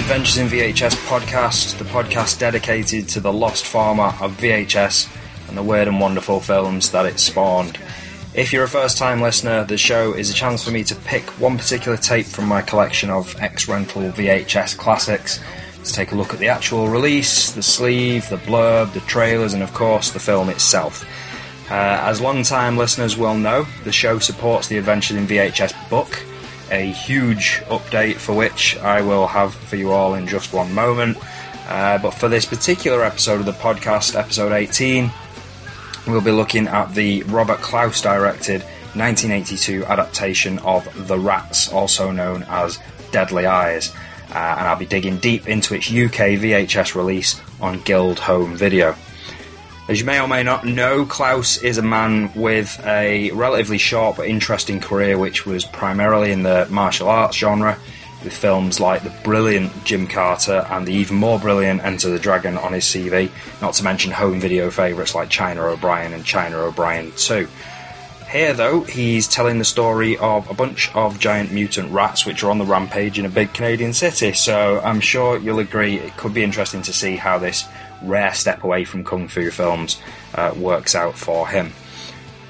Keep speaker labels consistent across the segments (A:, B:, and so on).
A: Adventures in VHS podcast, the podcast dedicated to the lost format of VHS and the weird and wonderful films that it spawned. If you're a first time listener, the show is a chance for me to pick one particular tape from my collection of ex rental VHS classics to take a look at the actual release, the sleeve, the blurb, the trailers, and of course the film itself. Uh, as long-time listeners will know, the show supports the Adventures in VHS a huge update for which I will have for you all in just one moment. Uh, but for this particular episode of the podcast, episode 18, we'll be looking at the Robert Clouse directed 1982 adaptation of The Rats, also known as Deadly Eyes. Uh, and I'll be digging deep into its UK VHS release on Guild Home Video. As you may or may not know, Clouse is a man with a relatively short but interesting career, which was primarily in the martial arts genre, with films like the brilliant Gymkata and the even more brilliant Enter the Dragon on his CV, not to mention home video favourites like China O'Brien and China O'Brien 2. Here, though, he's telling the story of a bunch of giant mutant rats which are on the rampage in a big Canadian city, so I'm sure you'll agree it could be interesting to see how this rare step away from kung fu films uh, works out for him.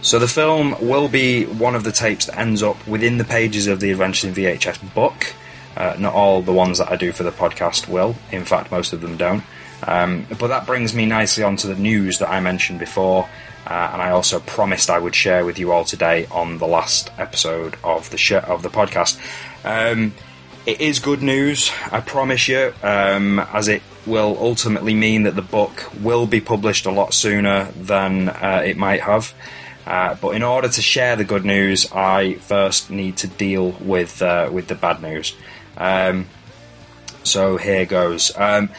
A: So the film will be one of the tapes that ends up within the pages of the Adventures in VHS book. Uh, not all the ones that I do for the podcast will. In fact, most of them don't. Um, but that brings me nicely onto the news that I mentioned before, uh, and I also promised I would share with you all today on the last episode of the sh- of the podcast. Um, it is good news, I promise you, um, as it will ultimately mean that the book will be published a lot sooner than uh, it might have. Uh, but in order to share the good news, I first need to deal with uh, with the bad news. Um, so here goes. Um,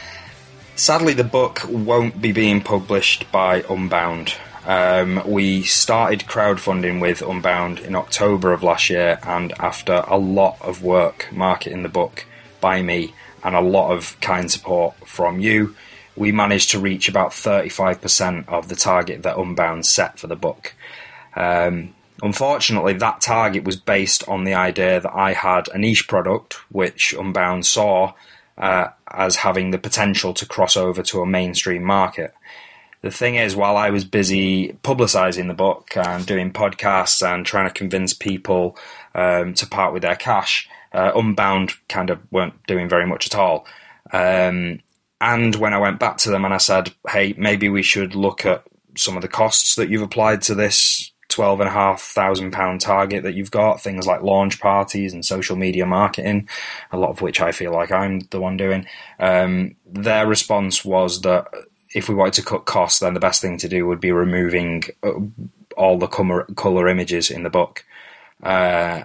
A: sadly, the book won't be being published by Unbound. Um, we started crowdfunding with Unbound in October of last year, and after a lot of work marketing the book by me and a lot of kind support from you, we managed to reach about 35% of the target that Unbound set for the book. Um, unfortunately, that target was based on the idea that I had a niche product, which Unbound saw uh, as having the potential to cross over to a mainstream market. The thing is, while I was busy publicising the book and doing podcasts and trying to convince people um, to part with their cash, uh, Unbound kind of weren't doing very much at all. Um, and when I went back to them and I said, hey, maybe we should look at some of the costs that you've applied to this twelve and a half thousand pound target that you've got, things like launch parties and social media marketing, a lot of which I feel like I'm the one doing. Um, their response was that if we wanted to cut costs, then the best thing to do would be removing uh, all the color, color images in the book. Uh,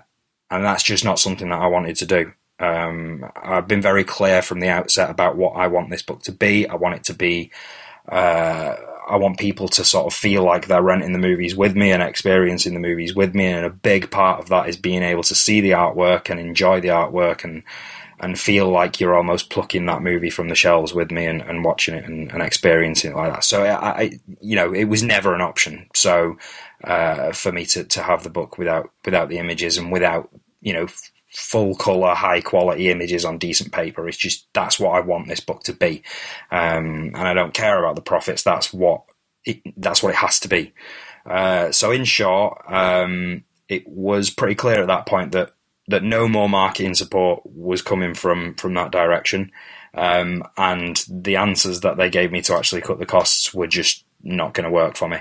A: and that's just not something that I wanted to do. Um, I've been very clear from the outset about what I want this book to be. I want it to be, uh, I want people to sort of feel like they're renting the movies with me and experiencing the movies with me. And a big part of that is being able to see the artwork and enjoy the artwork and, and feel like you're almost plucking that movie from the shelves with me and, and watching it and, and experiencing it like that. So I, I, you know, it was never an option. So, uh, for me to, to have the book without, without the images and without, you know, full color, high quality images on decent paper. It's just that's what I want this book to be, um, and I don't care about the profits. That's what it, that's what it has to be. Uh, so in short, um, it was pretty clear at that point that that no more marketing support was coming from from that direction, um, and the answers that they gave me to actually cut the costs were just not going to work for me.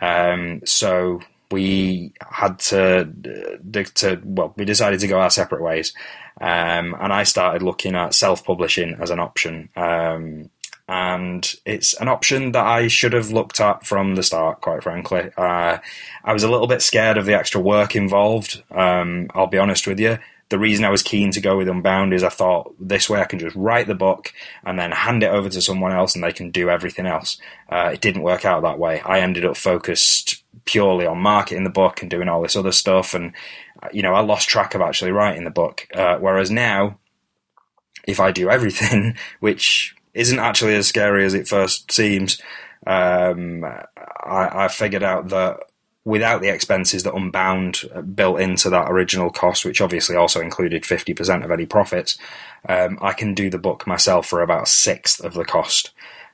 A: Um, so we had to, to well we decided to go our separate ways Um, and I started looking at self publishing as an option. And it's an option that I should have looked at from the start, quite frankly. Uh, I was a little bit scared of the extra work involved, um, I'll be honest with you. The reason I was keen to go with Unbound is I thought this way I can just write the book and then hand it over to someone else and they can do everything else. Uh, it didn't work out that way. I ended up focused purely on marketing the book and doing all this other stuff. And, you know, I lost track of actually writing the book. Uh, whereas now, if I do everything, which isn't actually as scary as it first seems. Um, I, I, figured out that without the expenses that Unbound built into that original cost, which obviously also included 50% of any profits, um, I can do the book myself for about a sixth of the cost.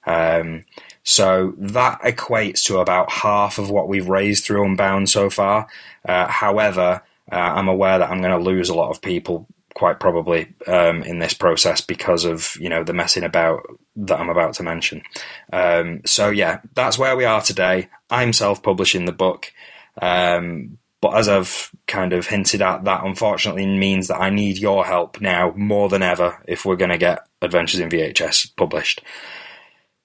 A: Um, so that equates to about half of what we've raised through Unbound so far. Uh, however, uh, I'm aware that I'm going to lose a lot of people quite probably um, in this process because of you know the messing about that I'm about to mention. Um, so yeah, that's where we are today. I'm self-publishing the book, um, but as I've kind of hinted at, that unfortunately means that I need your help now more than ever if we're going to get Adventures in VHS published.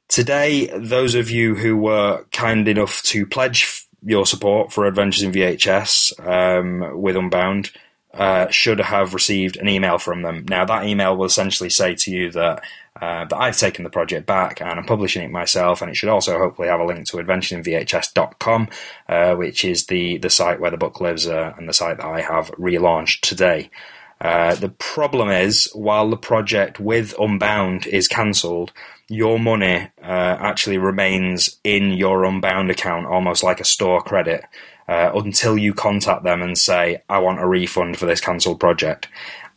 A: Today, those of you who were kind enough to pledge your support for Adventures in VHS um, with Unbound uh, should have received an email from them. Now, that email will essentially say to you that uh, that I've taken the project back and I'm publishing it myself, and it should also hopefully have a link to adventuresinvhs.com, uh, which is the, the site where the book lives uh, and the site that I have relaunched today. Uh, the problem is, while the project with Unbound is cancelled, your money uh, actually remains in your Unbound account, almost like a store credit uh, until you contact them and say, I want a refund for this cancelled project.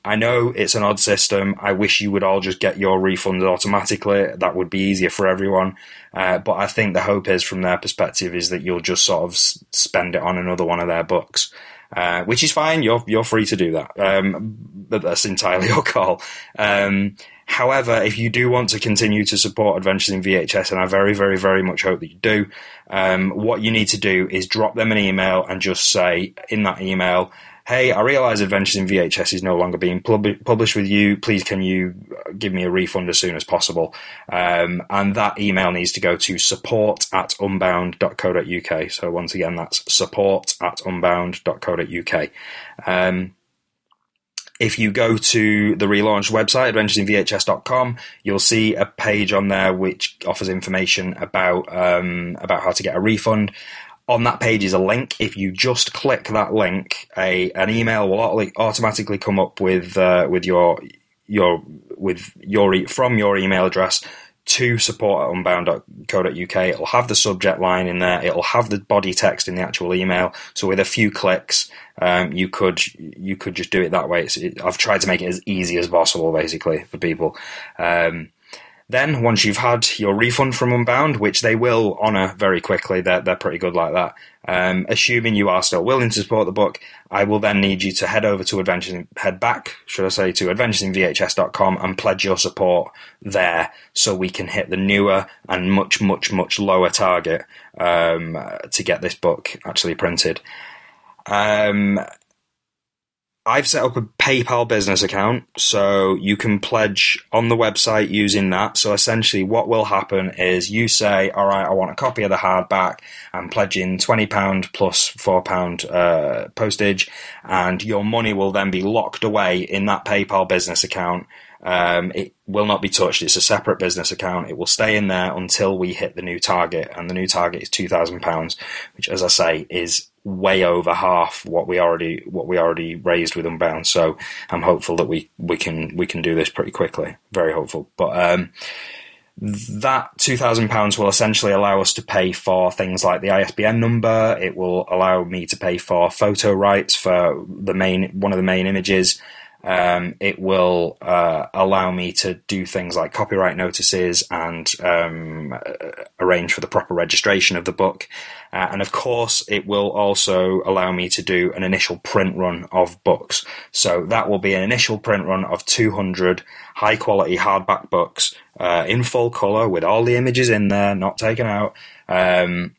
A: I know it's an odd system. I wish you would all just get your refunds automatically. That would be easier for everyone. Uh, but I think the hope is, from their perspective, is that you'll just sort of spend it on another one of their books. Uh, which is fine. You're you're free to do that. Um, but that's entirely your call. Um, However, if you do want to continue to support Adventures in VHS, and I very, very, very much hope that you do, um, what you need to do is drop them an email and just say in that email, hey, I realise Adventures in VHS is no longer being pub- published with you. Please, can you give me a refund as soon as possible? Um, and that email needs to go to support at unbound.co.uk. So once again, that's support at unbound.co.uk. Um, if you go to the relaunched website, adventuresinvhs.com, you'll see a page on there which offers information about um, about how to get a refund. On that page is a link. If you just click that link, a an email will automatically come up with uh, with your your with your from your email address to support at unbound.co.uk. It'll have the subject line in there. It'll have the body text in the actual email. So with a few clicks, um, you could you could just do it that way. It, I've tried to make it as easy as possible, basically, for people. Um, then, once you've had your refund from Unbound, which they will honour very quickly, they're, they're pretty good like that. Um, assuming you are still willing to support the book, I will then need you to head over to Adventures, head back, should I say, to adventuresinvhs.com and pledge your support there so we can hit the newer and much, much, much lower target um, to get this book actually printed. Um, I've set up a PayPal business account, so you can pledge on the website using that. So essentially, what will happen is you say, "All right, I want a copy of the hardback. I'm pledging twenty pound plus four pound uh, postage," and your money will then be locked away in that PayPal business account. Um, it will not be touched. It's a separate business account. It will stay in there until we hit the new target, and the new target is two thousand pounds, which, as I say, is way over half what we already what we already raised with Unbound. So I'm hopeful that we we can we can do this pretty quickly. Very hopeful. But um, that two thousand pounds will essentially allow us to pay for things like the ISBN number. It will allow me to pay for photo rights for the main one of the main images. Um, it will uh, allow me to do things like copyright notices and um, arrange for the proper registration of the book. Uh, and of course, it will also allow me to do an initial print run of books. So that will be an initial print run of 200 high quality hardback books uh, in full color with all the images in there, not taken out. Um,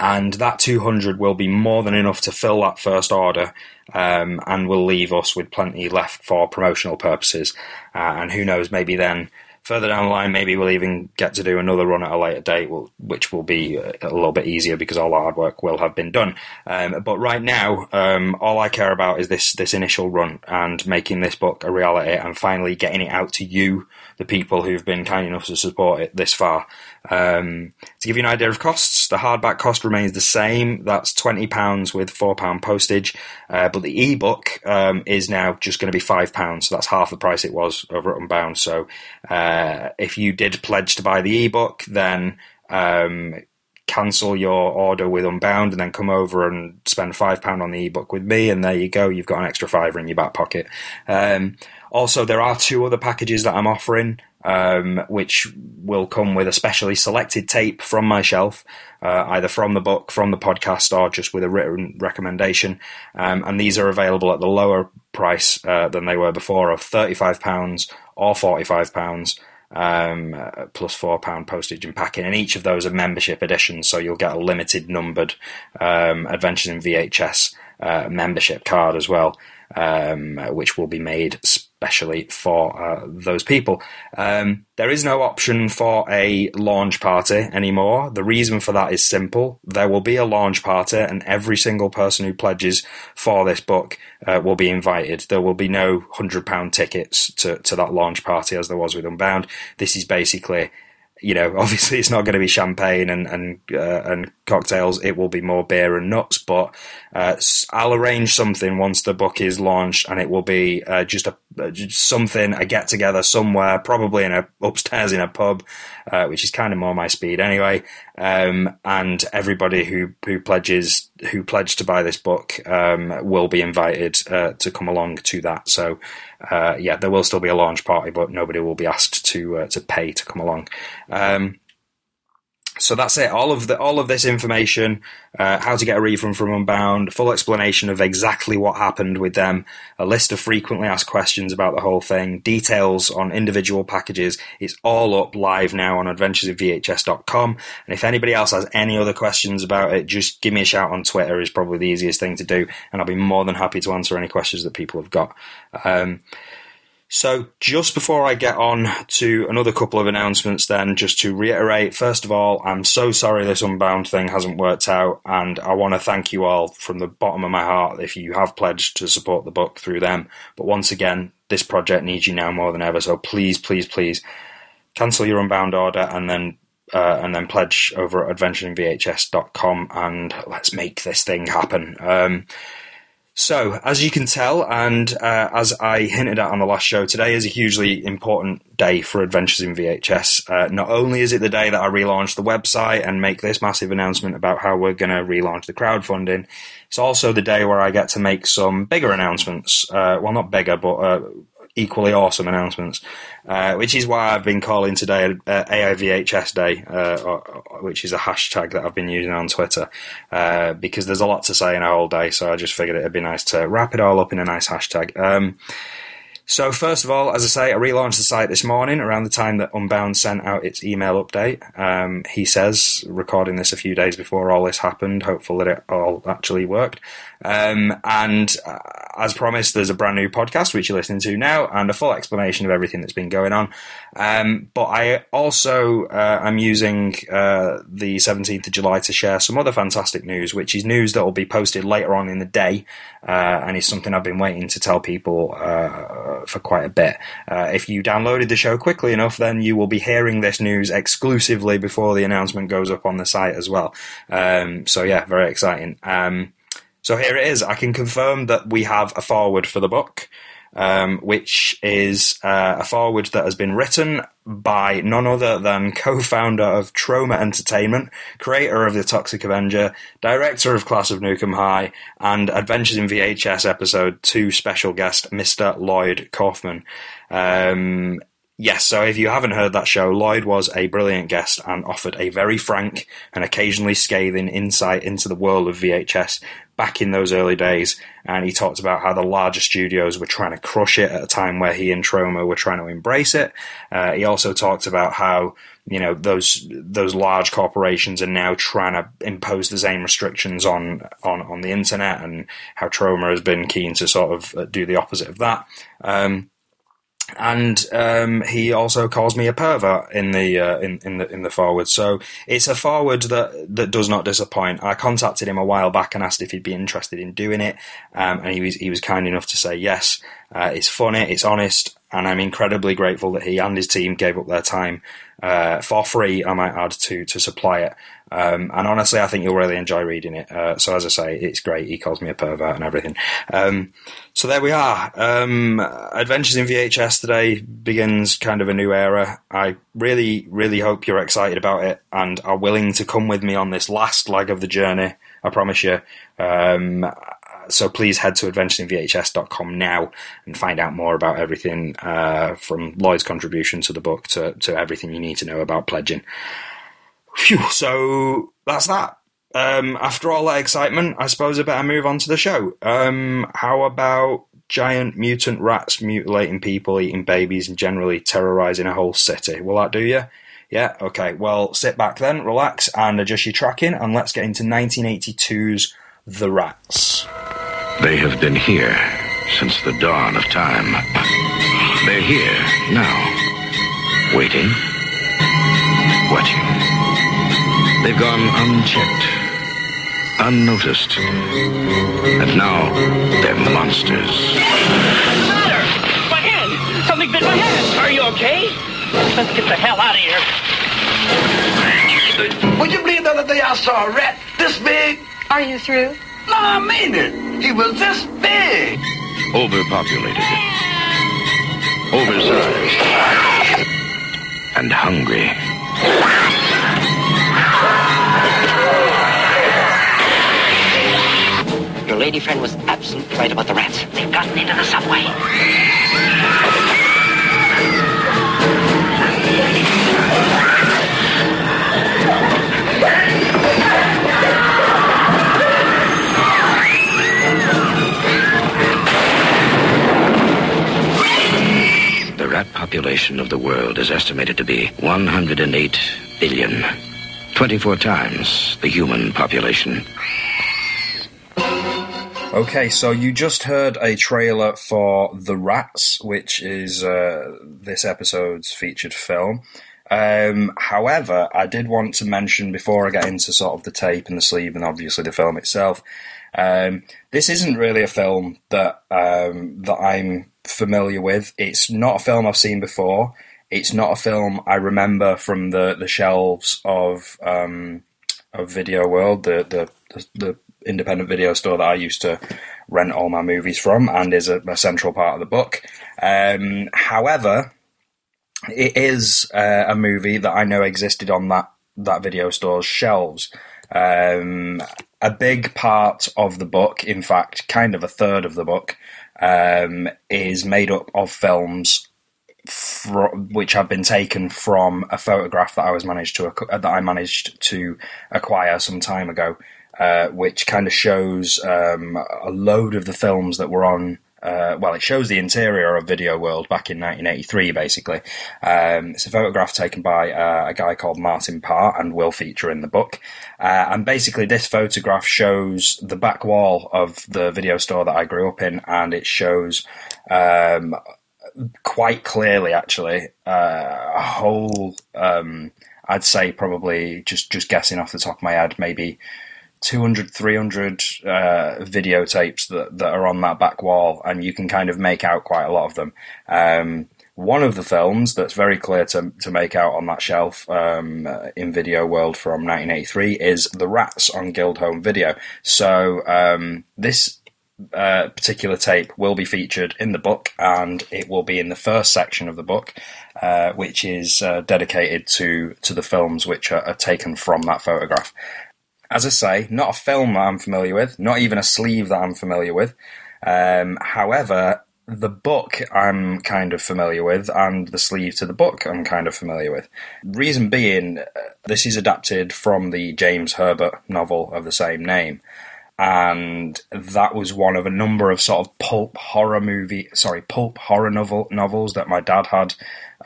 A: and that 200 will be more than enough to fill that first order um, and will leave us with plenty left for promotional purposes. Uh, and who knows, maybe then further down the line, maybe we'll even get to do another run at a later date, which will be a little bit easier because all the hard work will have been done. Um, but right now, um, all I care about is this this initial run and making this book a reality and finally getting it out to you, the people who've been kind enough to support it this far. Um, to give you an idea of costs, the hardback cost remains the same. That's twenty pounds with four pound postage, uh, but the ebook um, is now just going to be five pounds. So that's half the price it was over at Unbound. So uh, if you did pledge to buy the ebook, then um, cancel your order with Unbound and then come over and spend five pound on the ebook with me, and there you go. You've got an extra fiver in your back pocket. Um, also, there are two other packages that I'm offering um, which will come with a specially selected tape from my shelf, uh, either from the book, from the podcast, or just with a written recommendation. Um, and these are available at the lower price uh, than they were before of £35 or £45. Um, plus four pound postage and packing, and each of those are membership editions. So you'll get a limited numbered um, Adventures in VHS uh, membership card as well, um, which will be made especially for uh, those people. Um, there is no option for a launch party anymore. The reason for that is simple. There will be a launch party, and every single person who pledges for this book uh, will be invited. There will be no £100 tickets to, to that launch party as there was with Unbound. This is basically you know, obviously it's not going to be champagne and and uh, and cocktails. It will be more beer and nuts. But uh, I'll arrange something once the book is launched, and it will be uh, just a just something a get together somewhere, probably in a upstairs in a pub, uh, which is kind of more my speed anyway. Um, and everybody who who pledges who pledged to buy this book um, will be invited uh, to come along to that. So uh, yeah, there will still be a launch party, but nobody will be asked to uh, to pay to come along. Um, so that's it. All of the all of this information, uh, how to get a refund from Unbound, full explanation of exactly what happened with them, a list of frequently asked questions about the whole thing, details on individual packages. It's all up live now on adventuresinvhs.com. And if anybody else has any other questions about it, just give me a shout on Twitter. Is probably the easiest thing to do, and I'll be more than happy to answer any questions that people have got. Um, so, just before I get on to another couple of announcements, then, just to reiterate, first of all, I'm so sorry this Unbound thing hasn't worked out, and I want to thank you all from the bottom of my heart if you have pledged to support the book through them. But once again, this project needs you now more than ever, so please, please, please cancel your Unbound order and then uh, and then pledge over at adventuresinvhs.com and let's make this thing happen. Um, so, as you can tell, and uh, as I hinted at on the last show, today is a hugely important day for Adventures in VHS. Uh, not only is it the day that I relaunch the website and make this massive announcement about how we're going to relaunch the crowdfunding, it's also the day where I get to make some bigger announcements. Uh, well, not bigger, but uh, equally awesome announcements, uh, which is why I've been calling today uh, AIVHS Day, uh, which is a hashtag that I've been using on Twitter, uh, because there's a lot to say in a whole day, so I just figured it'd be nice to wrap it all up in a nice hashtag. Um, so first of all, as I say, I relaunched the site this morning around the time that Unbound sent out its email update. Um, he says, recording this a few days before all this happened, hopeful that it all actually worked. Um, and uh, as promised, there's a brand new podcast which you're listening to now, and a full explanation of everything that's been going on. Um, but I also uh, am using uh, the 17th of July to share some other fantastic news, which is news that will be posted later on in the day, uh, and is something I've been waiting to tell people uh, for quite a bit. Uh, if you downloaded the show quickly enough, then you will be hearing this news exclusively before the announcement goes up on the site as well. Um, so yeah, very exciting. Um, so here it is. I can confirm that we have a foreword for the book, um, which is uh, a foreword that has been written by none other than co-founder of Troma Entertainment, creator of The Toxic Avenger, director of Class of Nuke 'Em High, and Adventures in VHS episode 2 special guest, Mr. Lloyd Kaufman. Um, Yes, so if you haven't heard that show, Lloyd was a brilliant guest and offered a very frank and occasionally scathing insight into the world of VHS back in those early days. And he talked about how the larger studios were trying to crush it at a time where he and Troma were trying to embrace it. Uh, he also talked about how you know those those large corporations are now trying to impose the same restrictions on on on the internet, and how Troma has been keen to sort of uh, do the opposite of that. Um, and um, he also calls me a pervert in the uh, in, in the in the foreword. So it's a foreword that that does not disappoint. I contacted him a while back and asked if he'd be interested in doing it, um, and he was he was kind enough to say yes. Uh, it's funny, it's honest, and I'm incredibly grateful that he and his team gave up their time uh, for free. I might add to to supply it. Um, and honestly, I think you'll really enjoy reading it. Uh, so as I say, it's great. He calls me a pervert and everything. Um, so there we are. Um, Adventures in VHS today begins kind of a new era. I really, really hope you're excited about it and are willing to come with me on this last leg of the journey. I promise you. Um, so please head to adventuresinvhs.com now and find out more about everything uh, from Lloyd's contribution to the book to, to everything you need to know about pledging. Phew, so that's that. Um, after all that excitement, I suppose I better move on to the show. Um, how about giant mutant rats mutilating people, eating babies, and generally terrorizing a whole city? Will that do you? Yeah, okay. Well, sit back then, relax, and adjust your tracking, and let's get into 1982's The Rats.
B: They have been here since the dawn of time. They're here now, waiting, watching. They've gone unchecked, unnoticed, and now they're monsters.
C: My hand! Something bit my hand! Are you okay? Let's get the hell out of here.
D: Would you believe the other day I saw a rat this big?
E: Are you through?
D: No, I mean it. He was this big.
B: Overpopulated, oversized, and hungry.
C: Your lady friend was absolutely right about the rats. They've gotten into the subway.
B: The rat population of the world is estimated to be 108 billion. 24 times the human population.
A: Okay, so you just heard a trailer for The Rats, which is uh, this episode's featured film. Um, however, I did want to mention before I get into sort of the tape and the sleeve and obviously the film itself, um, this isn't really a film that um, that I'm familiar with. It's not a film I've seen before. It's not a film I remember from the, the shelves of um, of Video World, the, the the independent video store that I used to rent all my movies from, and is a, a central part of the book. Um, however, it is uh, a movie that I know existed on that that video store's shelves. Um, a big part of the book, in fact, kind of a third of the book, um, is made up of films which have been taken from a photograph that I was managed to that I managed to acquire some time ago, uh, which kind of shows um, a load of the films that were on. Uh, well, it shows the interior of Video World back in 1983, basically. Um, it's a photograph taken by uh, a guy called Martin Parr and will feature in the book. Uh, and basically, this photograph shows the back wall of the video store that I grew up in, and it shows um, quite clearly, actually, uh, a whole. Um, I'd say probably just just guessing off the top of my head, maybe 200, 300 uh, videotapes that, that are on that back wall, and you can kind of make out quite a lot of them. Um, one of the films that's very clear to, to make out on that shelf um, in Video World from 1983 is The Rats on Guild Home Video. So um, this uh, particular tape will be featured in the book, and it will be in the first section of the book, uh, which is uh, dedicated to to the films which are, are taken from that photograph. As I say, not a film that I'm familiar with, not even a sleeve that I'm familiar with. Um, however, the book I'm kind of familiar with, and the sleeve to the book I'm kind of familiar with. Reason being, uh, this is adapted from the James Herbert novel of the same name. And that was one of a number of sort of pulp horror movie, sorry, pulp horror novel novels that my dad had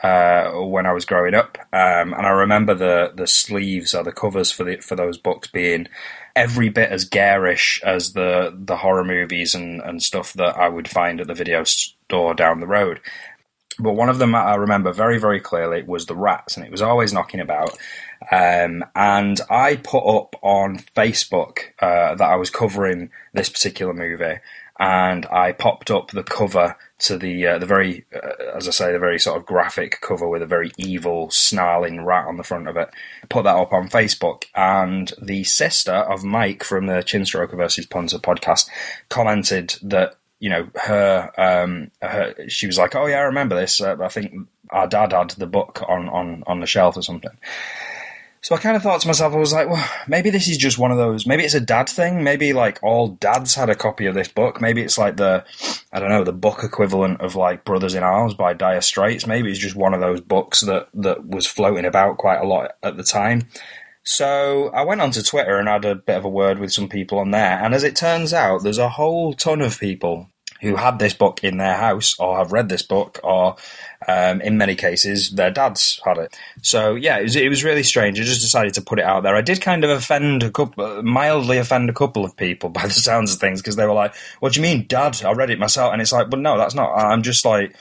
A: uh, when I was growing up. Um, and I remember the the sleeves or the covers for the for those books being every bit as garish as the the horror movies and, and stuff that I would find at the video store down the road. But one of them I remember very, very clearly was the rats, and it was always knocking about. Um, and I put up on Facebook uh, that I was covering this particular movie, and I popped up the cover to the uh, the very, uh, as I say, the very sort of graphic cover with a very evil, snarling rat on the front of it. Put that up on Facebook, and the sister of Mike from the Chinstroker versus Punter podcast commented that you know her, um, her she was like, "Oh yeah, I remember this. Uh, I think our dad had the book on on on the shelf or something." So I kind of thought to myself, I was like, well, maybe this is just one of those. Maybe it's a dad thing. Maybe like all dads had a copy of this book. Maybe it's like the, I don't know, the book equivalent of like Brothers in Arms by Dire Straits. Maybe it's just one of those books that that was floating about quite a lot at the time. So I went onto Twitter and had a bit of a word with some people on there. And as it turns out, there's a whole ton of people who had this book in their house or have read this book or um, in many cases their dads had it. So yeah it was, it was really strange. I just decided to put it out there. I did kind of offend a couple mildly offend a couple of people by the sounds of things because they were like what do you mean dad? I read it myself. And it's like but no that's not. I'm just like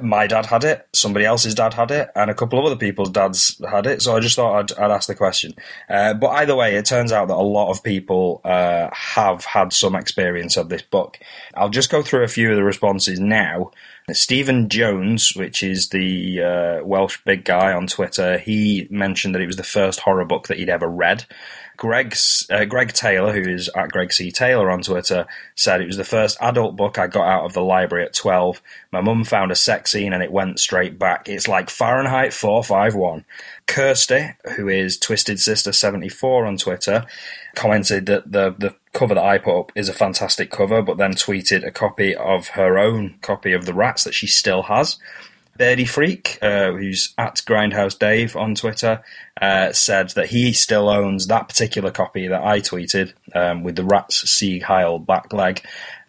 A: my dad had it, somebody else's dad had it, and a couple of other people's dads had it. So I just thought I'd, I'd ask the question. Uh, but either way, it turns out that a lot of people uh, have had some experience of this book. I'll just go through a few of the responses now. Stephen Jones, which is the uh, Welsh big guy on Twitter, he mentioned that it was the first horror book that he'd ever read. Greg's, uh, Greg Taylor, who is at Greg C. Taylor on Twitter, said it was the first adult book I got out of the library at 12. My mum found a sex scene and it went straight back. It's like Fahrenheit 451. Kirsty, who is Twisted Sister 74 on Twitter, commented that the, the cover that I put up is a fantastic cover, but then tweeted a copy of her own copy of The Rats that she still has. Birdie Freak, uh, who's at Grindhouse Dave on Twitter, uh, said that he still owns that particular copy that I tweeted um, with the Rats Sieg Heil back leg,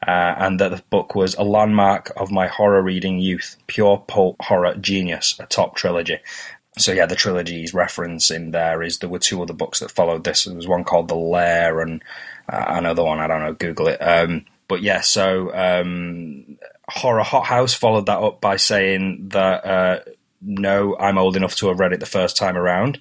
A: uh, and that the book was a landmark of my horror reading youth, pure pulp horror genius, a top trilogy. So yeah, the trilogy's reference in there is there were two other books that followed this. There was one called The Lair and uh, another one I don't know. Google it. Um, but yeah, so um, Horror Hothouse followed that up by saying that uh, no, I'm old enough to have read it the first time around.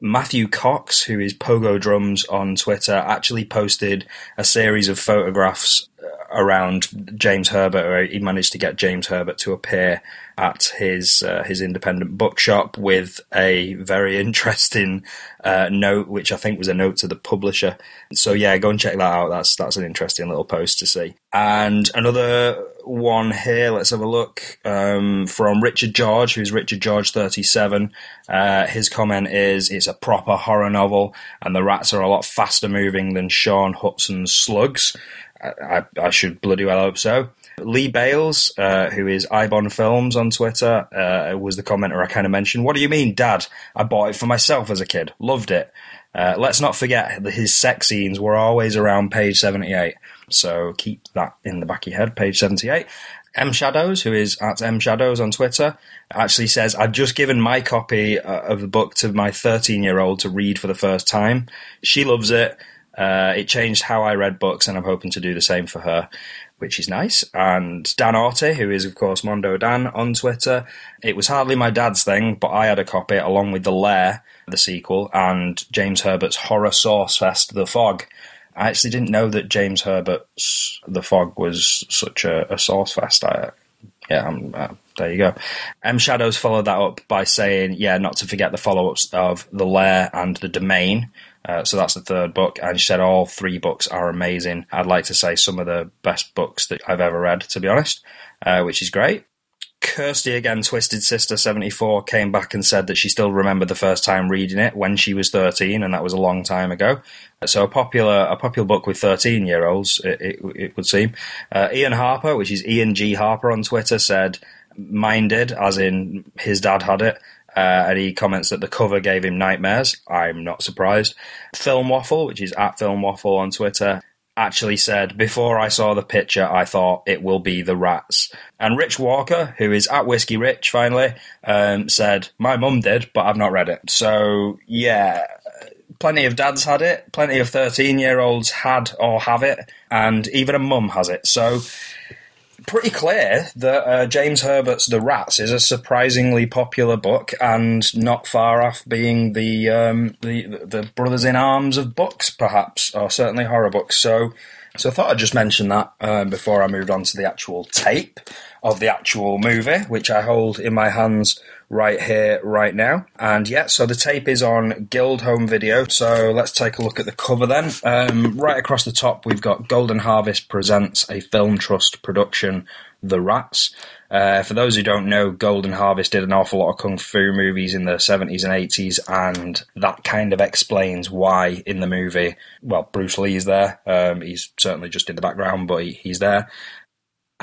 A: Matthew Cox, who is Pogo Drums on Twitter, actually posted a series of photographs around James Herbert. Or he managed to get James Herbert to appear at his uh, his independent bookshop with a very interesting uh, note, which I think was a note to the publisher. So yeah, go and check that out. That's that's an interesting little post to see. And another one here. Let's have a look um, from Richard George, who's Richard George thirty seven. Uh, his comment is, "It's a proper horror novel, and the rats are a lot faster moving than Shaun Hutson's slugs." I, I, should bloody well hope so. Lee Bales, uh, who is Ibon Films on Twitter, uh, was the commenter I kind of mentioned. What do you mean, Dad? I bought it for myself as a kid. Loved it. Uh, let's not forget that his sex scenes were always around page 78. So keep that in the back of your head, page 78. M Shadows, who is at M Shadows on Twitter, actually says, I've just given my copy uh, of the book to my 13 year old to read for the first time. She loves it. Uh, it changed how I read books, and I'm hoping to do the same for her, which is nice. And Dan Orte, who is, of course, Mondo Dan on Twitter, it was hardly my dad's thing, but I had a copy along with The Lair, the sequel, and James Herbert's Horror Source Fest, The Fog. I actually didn't know that James Herbert's The Fog was such a, a source fest. I, yeah, um, uh, there you go. M Shadows followed that up by saying, yeah, not to forget the follow ups of The Lair and The Domain, uh, so that's the third book. And she said all three books are amazing. I'd like to say some of the best books that I've ever read, to be honest, uh, which is great. Kirsty again, Twisted Sister 74, came back and said that she still remembered the first time reading it when she was 13, and that was a long time ago. So a popular a popular book with 13 year olds, it, it, it, would seem. Uh, Ian Harper, which is Ian G. Harper on Twitter, said, Mine did, as in his dad had it. Uh, and he comments that the cover gave him nightmares. I'm not surprised. Film Waffle, which is at Film Waffle on Twitter, actually said, Before I saw the picture, I thought it will be the rats. And Rich Walker, who is at Whiskey Rich finally, um, said, My mum did, but I've not read it. So, yeah, plenty of dads had it, plenty of 13 year olds had or have it, and even a mum has it. So, pretty clear that uh, James Herbert's The Rats is a surprisingly popular book and not far off being the um, the, the brothers in arms of books, perhaps, or certainly horror books. So, so I thought I'd just mention that um, before I moved on to the actual tape of the actual movie, which I hold in my hands right here, right now. And yeah, so the tape is on Guild Home Video. So let's take a look at the cover then. Um, right across the top, we've got Golden Harvest presents a Film Trust production, The Rats. Uh, for those who don't know, Golden Harvest did an awful lot of kung fu movies in the 70s and 80s, and that kind of explains why in the movie, well, Bruce Lee's there. Um, he's certainly just in the background, but he, he's there.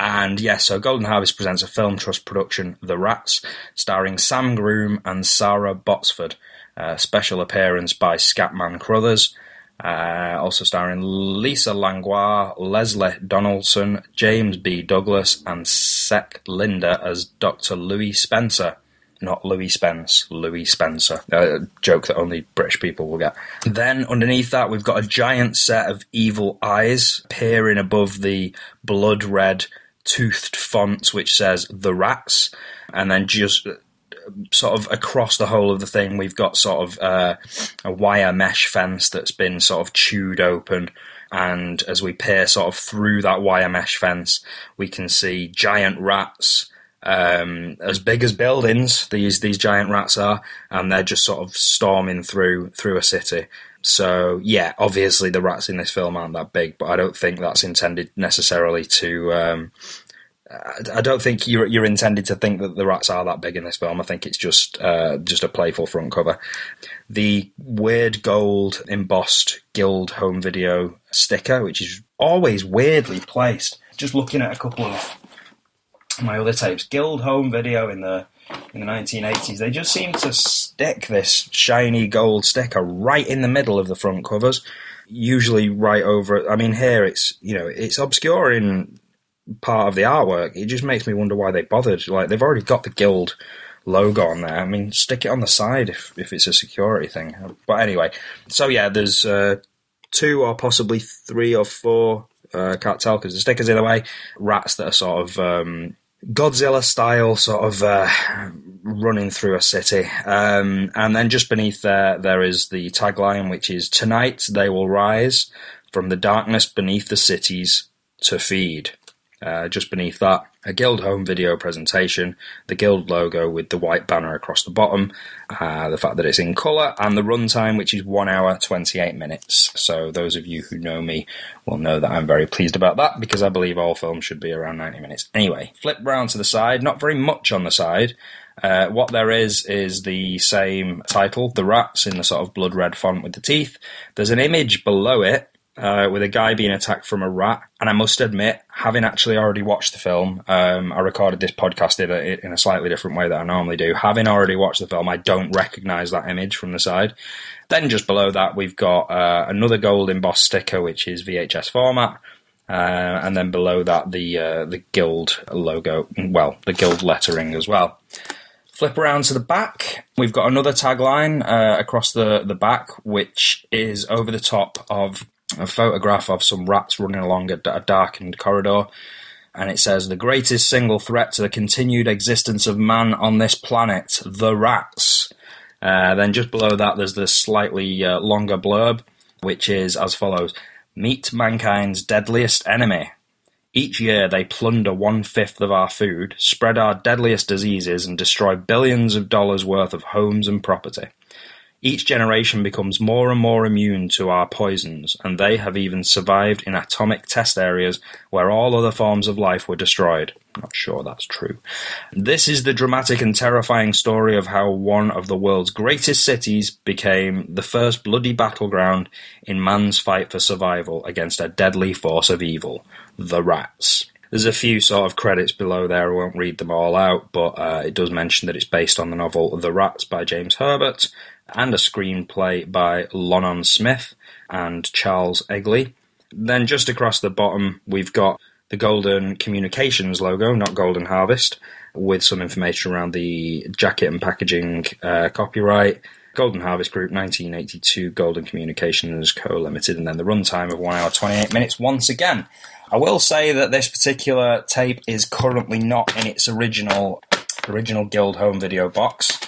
A: And yes, so Golden Harvest presents a Film Trust production, The Rats, starring Sam Groom and Sarah Botsford. Special appearance by Scatman Crothers. Uh, also starring Lisa Langlois, Leslie Donaldson, James B. Douglas, and Cec Linder as Dr. Louis Spencer. Not Louis Spence, Louis Spencer. A joke that only British people will get. Then underneath that, we've got a giant set of evil eyes peering above the blood red toothed font which says the rats, and then just uh, sort of across the whole of the thing, we've got sort of uh, a wire mesh fence that's been sort of chewed open. And as we peer sort of through that wire mesh fence, we can see giant rats um, as big as buildings. These these giant rats are, and they're just sort of storming through through a city. So yeah, obviously the rats in this film aren't that big, but I don't think that's intended necessarily to. Um, I don't think you're you're intended to think that the rats are that big in this film. I think it's just uh, just a playful front cover. The weird gold embossed Guild home video sticker, which is always weirdly placed. Just looking at a couple of my other tapes, Guild home video in the in the 1980s, they just seem to stick this shiny gold sticker right in the middle of the front covers. Usually right over. I mean, here it's you know it's obscuring part of the artwork. It just makes me wonder why they bothered. Like they've already got the guild logo on there. I mean, stick it on the side if if it's a security thing. But anyway, so yeah, there's uh, two or possibly three or four. Uh, can't tell because the stickers in the way. Rats that are sort of um, Godzilla style, sort of uh, running through a city. Um, and then just beneath there, there is the tagline, which is Tonight they will rise from the darkness beneath the cities to feed. Uh, just beneath that, a Guild home video presentation, the Guild logo with the white banner across the bottom, uh, the fact that it's in colour, and the runtime, which is 1 hour 28 minutes. So, those of you who know me will know that I'm very pleased about that because I believe all films should be around 90 minutes. Anyway, flip round to the side, not very much on the side. Uh, what there is is the same title, The Rats, in the sort of blood red font with the teeth. There's an image below it uh, with a guy being attacked from a rat. And I must admit, having actually already watched the film, um, I recorded this podcast in a, slightly different way that I normally do. Having already watched the film, I don't recognise that image from the side. Then just below that, we've got uh, another gold embossed sticker, which is VHS format. Uh, and then below that, the uh, the guild logo, well, the guild lettering as well. Flip around to the back. We've got another tagline uh, across the, the back, which is over the top of a photograph of some rats running along a, a darkened corridor. And it says, The greatest single threat to the continued existence of man on this planet, the rats. Uh, then just below that, there's the slightly uh, longer blurb, which is as follows Meet mankind's deadliest enemy. Each year they plunder one fifth of our food, spread our deadliest diseases, and destroy billions of dollars worth of homes and property. Each generation becomes more and more immune to our poisons, and they have even survived in atomic test areas where all other forms of life were destroyed. Not sure that's true. This is the dramatic and terrifying story of how one of the world's greatest cities became the first bloody battleground in man's fight for survival against a deadly force of evil the rats. There's a few sort of credits below there. I won't read them all out, but uh, it does mention that it's based on the novel The Rats by James Herbert and a screenplay by Lonon Smith and Charles Eglee. Then just across the bottom, we've got the Golden Communications logo, not Golden Harvest, with some information around the jacket and packaging uh, copyright. Golden Harvest Group, 1982, Golden Communications Co. Limited, and then the runtime of 1 hour 28 minutes once again. I will say that this particular tape is currently not in its original original Guild Home video box.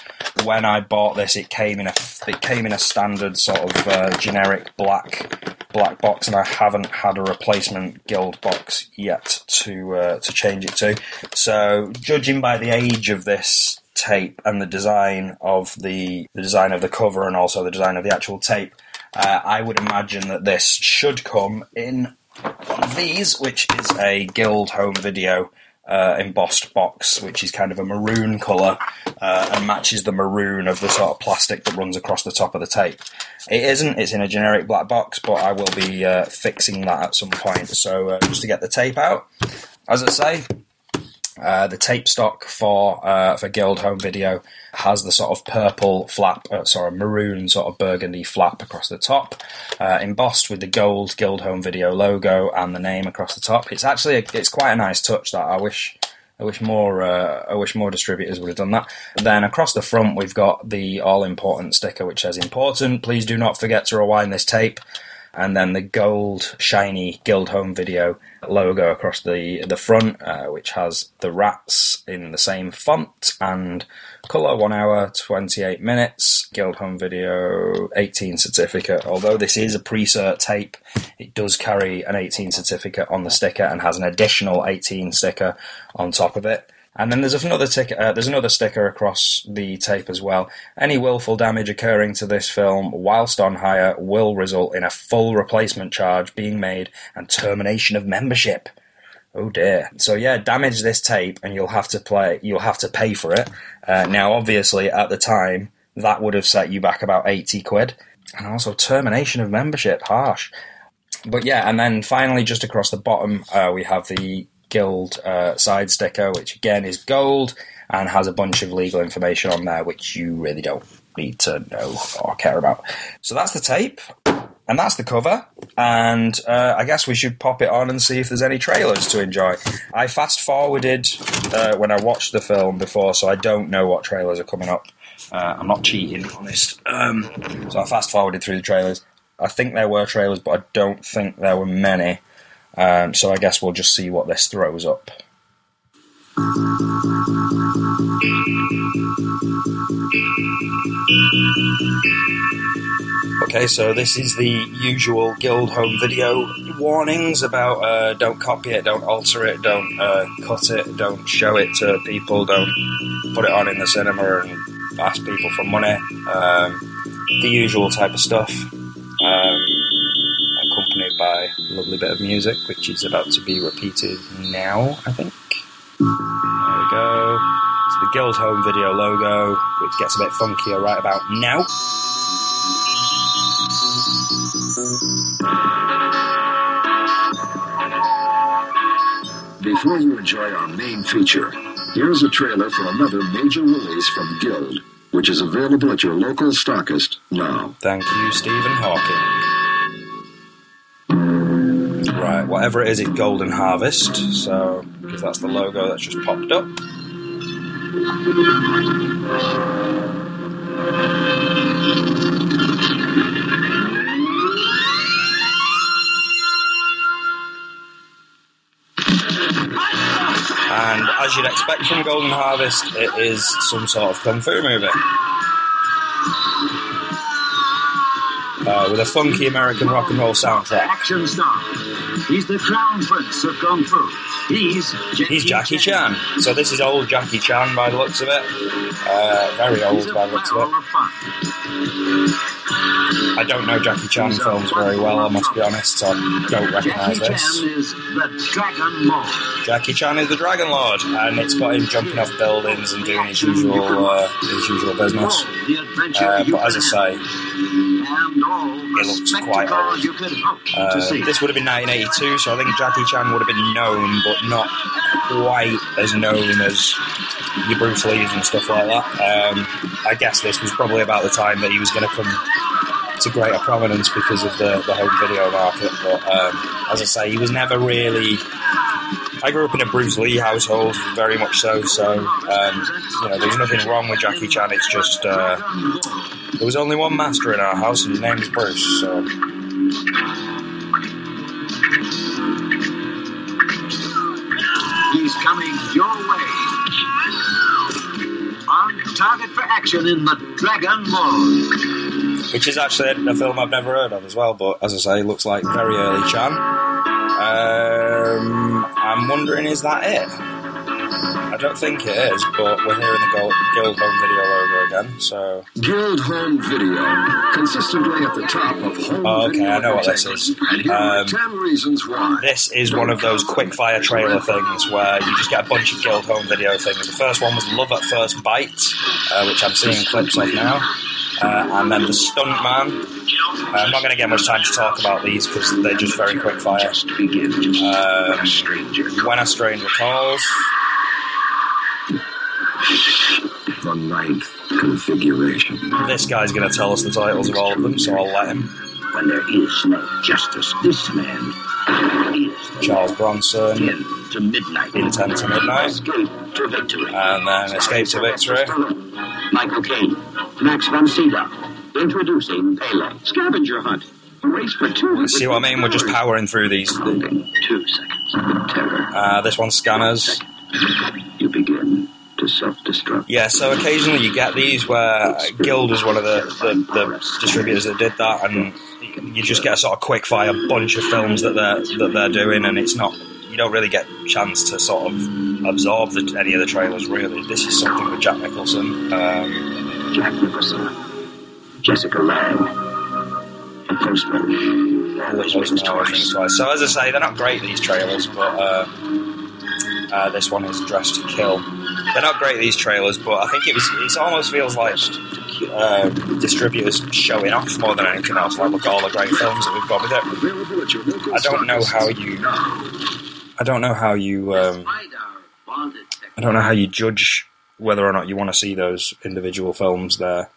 A: When I bought this, it came in a it came in a standard sort of uh, generic black black box, and I haven't had a replacement Guild box yet to uh, to change it to. So, judging by the age of this tape and the design of the the design of the cover and also the design of the actual tape, uh, I would imagine that this should come in one of these, which is a Guild Home Video uh, embossed box, which is kind of a maroon colour uh, and matches the maroon of the sort of plastic that runs across the top of the tape. It isn't, it's in a generic black box, but I will be uh, fixing that at some point. So, uh, just to get the tape out, as I say, uh, the tape stock for uh, for Guild Home Video has the sort of purple flap, uh, sorry, maroon sort of burgundy flap across the top, uh, embossed with the gold Guild Home Video logo and the name across the top. It's actually a, it's quite a nice touch that I wish. I wish more. Uh, I wish more distributors would have done that. Then across the front, we've got the all-important sticker, which says "Important. Please do not forget to rewind this tape." And then the gold shiny Guild Home Video logo across the the front, uh, which has the rats in the same font and color. One hour twenty eight minutes. Guild Home Video eighteen certificate. Although this is a pre-cert tape, it does carry an eighteen certificate on the sticker and has an additional eighteen sticker on top of it. And then there's another ticket. Uh, there's another sticker across the tape as well. Any willful damage occurring to this film whilst on hire will result in a full replacement charge being made and termination of membership. Oh dear. So yeah, damage this tape and you'll have to play. You'll have to pay for it. Uh, now, obviously, at the time, that would have set you back about eighty quid, and also termination of membership. Harsh. But yeah, and then finally, just across the bottom, uh, we have the Guild uh, side sticker, which again is gold and has a bunch of legal information on there, which you really don't need to know or care about. So that's the tape, and that's the cover. And uh, I guess we should pop it on and see if there's any trailers to enjoy. I fast forwarded uh, when I watched the film before, so I don't know what trailers are coming up. Uh, I'm not cheating, honest. Um, so I fast forwarded through the trailers. I think there were trailers, but I don't think there were many. Um, so I guess we'll just see what this throws up. Okay, so this is the usual Guild Home Video warnings about uh, don't copy it, don't alter it, don't uh, cut it, don't show it to people, don't put it on in the cinema and ask people for money. Um, the usual type of stuff. Um, lovely bit of music, which is about to be repeated now, I think. There we go. It's the Guild Home video logo, which gets a bit funkier right about now.
E: Before you enjoy our main feature, here's a trailer for another major release from Guild, which is available at your local stockist now.
A: Thank you, Stephen Hawking. Whatever it is, it's Golden Harvest, so, because that's the logo that's just popped up. And as you'd expect from Golden Harvest, it is some sort of kung fu movie. Uh, with a funky American rock and roll soundtrack.
F: Action star. He's the crown prince of kung fu. He's Jackie,
A: He's Jackie Chan. So this is old Jackie Chan by the looks of it. Uh, very old by the looks of it. I don't know Jackie Chan films very well, I must be honest, so I don't recognise
F: Jackie
A: this.
F: Chan is the Dragon Lord.
A: Jackie Chan is the Dragon Lord, and it's got him jumping off buildings and doing his usual uh, his usual business.
F: All the adventure
A: Uh, but as I say,
F: and all the
A: it looks quite old.
F: you could hope to
A: Uh, this would have been 1982, so I think Jackie Chan would have been known, but not quite as known as your Bruce Lee's and stuff like that. Um, I guess this was probably about the time that he was going to come to greater prominence because of the, the home video market. But um, as I say, he was never really. I grew up in a Bruce Lee household, very much so. So um, you know, there's nothing wrong with Jackie Chan. It's just uh, there was only one master in our house, and his name was Bruce. So.
F: He's coming your way. On target for action in the Dragon Lord.
A: Which is actually a film I've never heard of as well. But as I say, it looks like very early Chan. Um, I'm wondering, is that it? I don't think it is, but we're hearing the Guild, Guild Home Video logo again. So
E: Guild Home Video, consistently at the top of home
A: Oh, okay, I know what this is.
E: And here are
A: Um,
E: 10 reasons why.
A: this is one of those quick fire trailer things where you just get a bunch of Guild Home Video things. The first one was Love at First Bite, uh, which I'm seeing clips of now, uh, and then the Stunt Man. Uh, I'm not going to get much time to talk about these because they're just very quick fire.
B: Just begin. Just
A: Um. When a Stranger Calls.
E: The ninth configuration.
A: This guy's going to tell us the titles of all of them, so I'll let him.
B: When there is no justice, this man
A: Charles Bronson,
B: to midnight.
A: In Ten to Midnight.
B: Escape to victory.
A: and then Escape to Victory.
B: Michael Caine. Max von Sydow. Introducing Pele. Scavenger hunt. A race for two.
A: See what I mean? We're just powering through these.
B: Two seconds of terror.
A: Uh, this one's Scanners.
B: You begin to self-destruct.
A: Yeah, so occasionally you get these where Guild was one of the, the, the distributors that did that, and you just get a sort of quick fire bunch of films that they're that they're doing, and it's not you don't really get a chance to sort of absorb the, any of the trailers. Really, this is something with Jack Nicholson. Um,
B: Jack Nicholson. Jessica Lange. A postman. Always wins twice.
A: So as I say, they're not great these trailers, but uh, uh, this one is Dressed to Kill. They're not great these trailers, but I think it was. It almost feels like uh, distributors showing off more than anything else. Like look at all the great films that we've got with it. I don't know how you. I don't know how you. Um, I don't know how you judge whether or not you want to see those individual films there,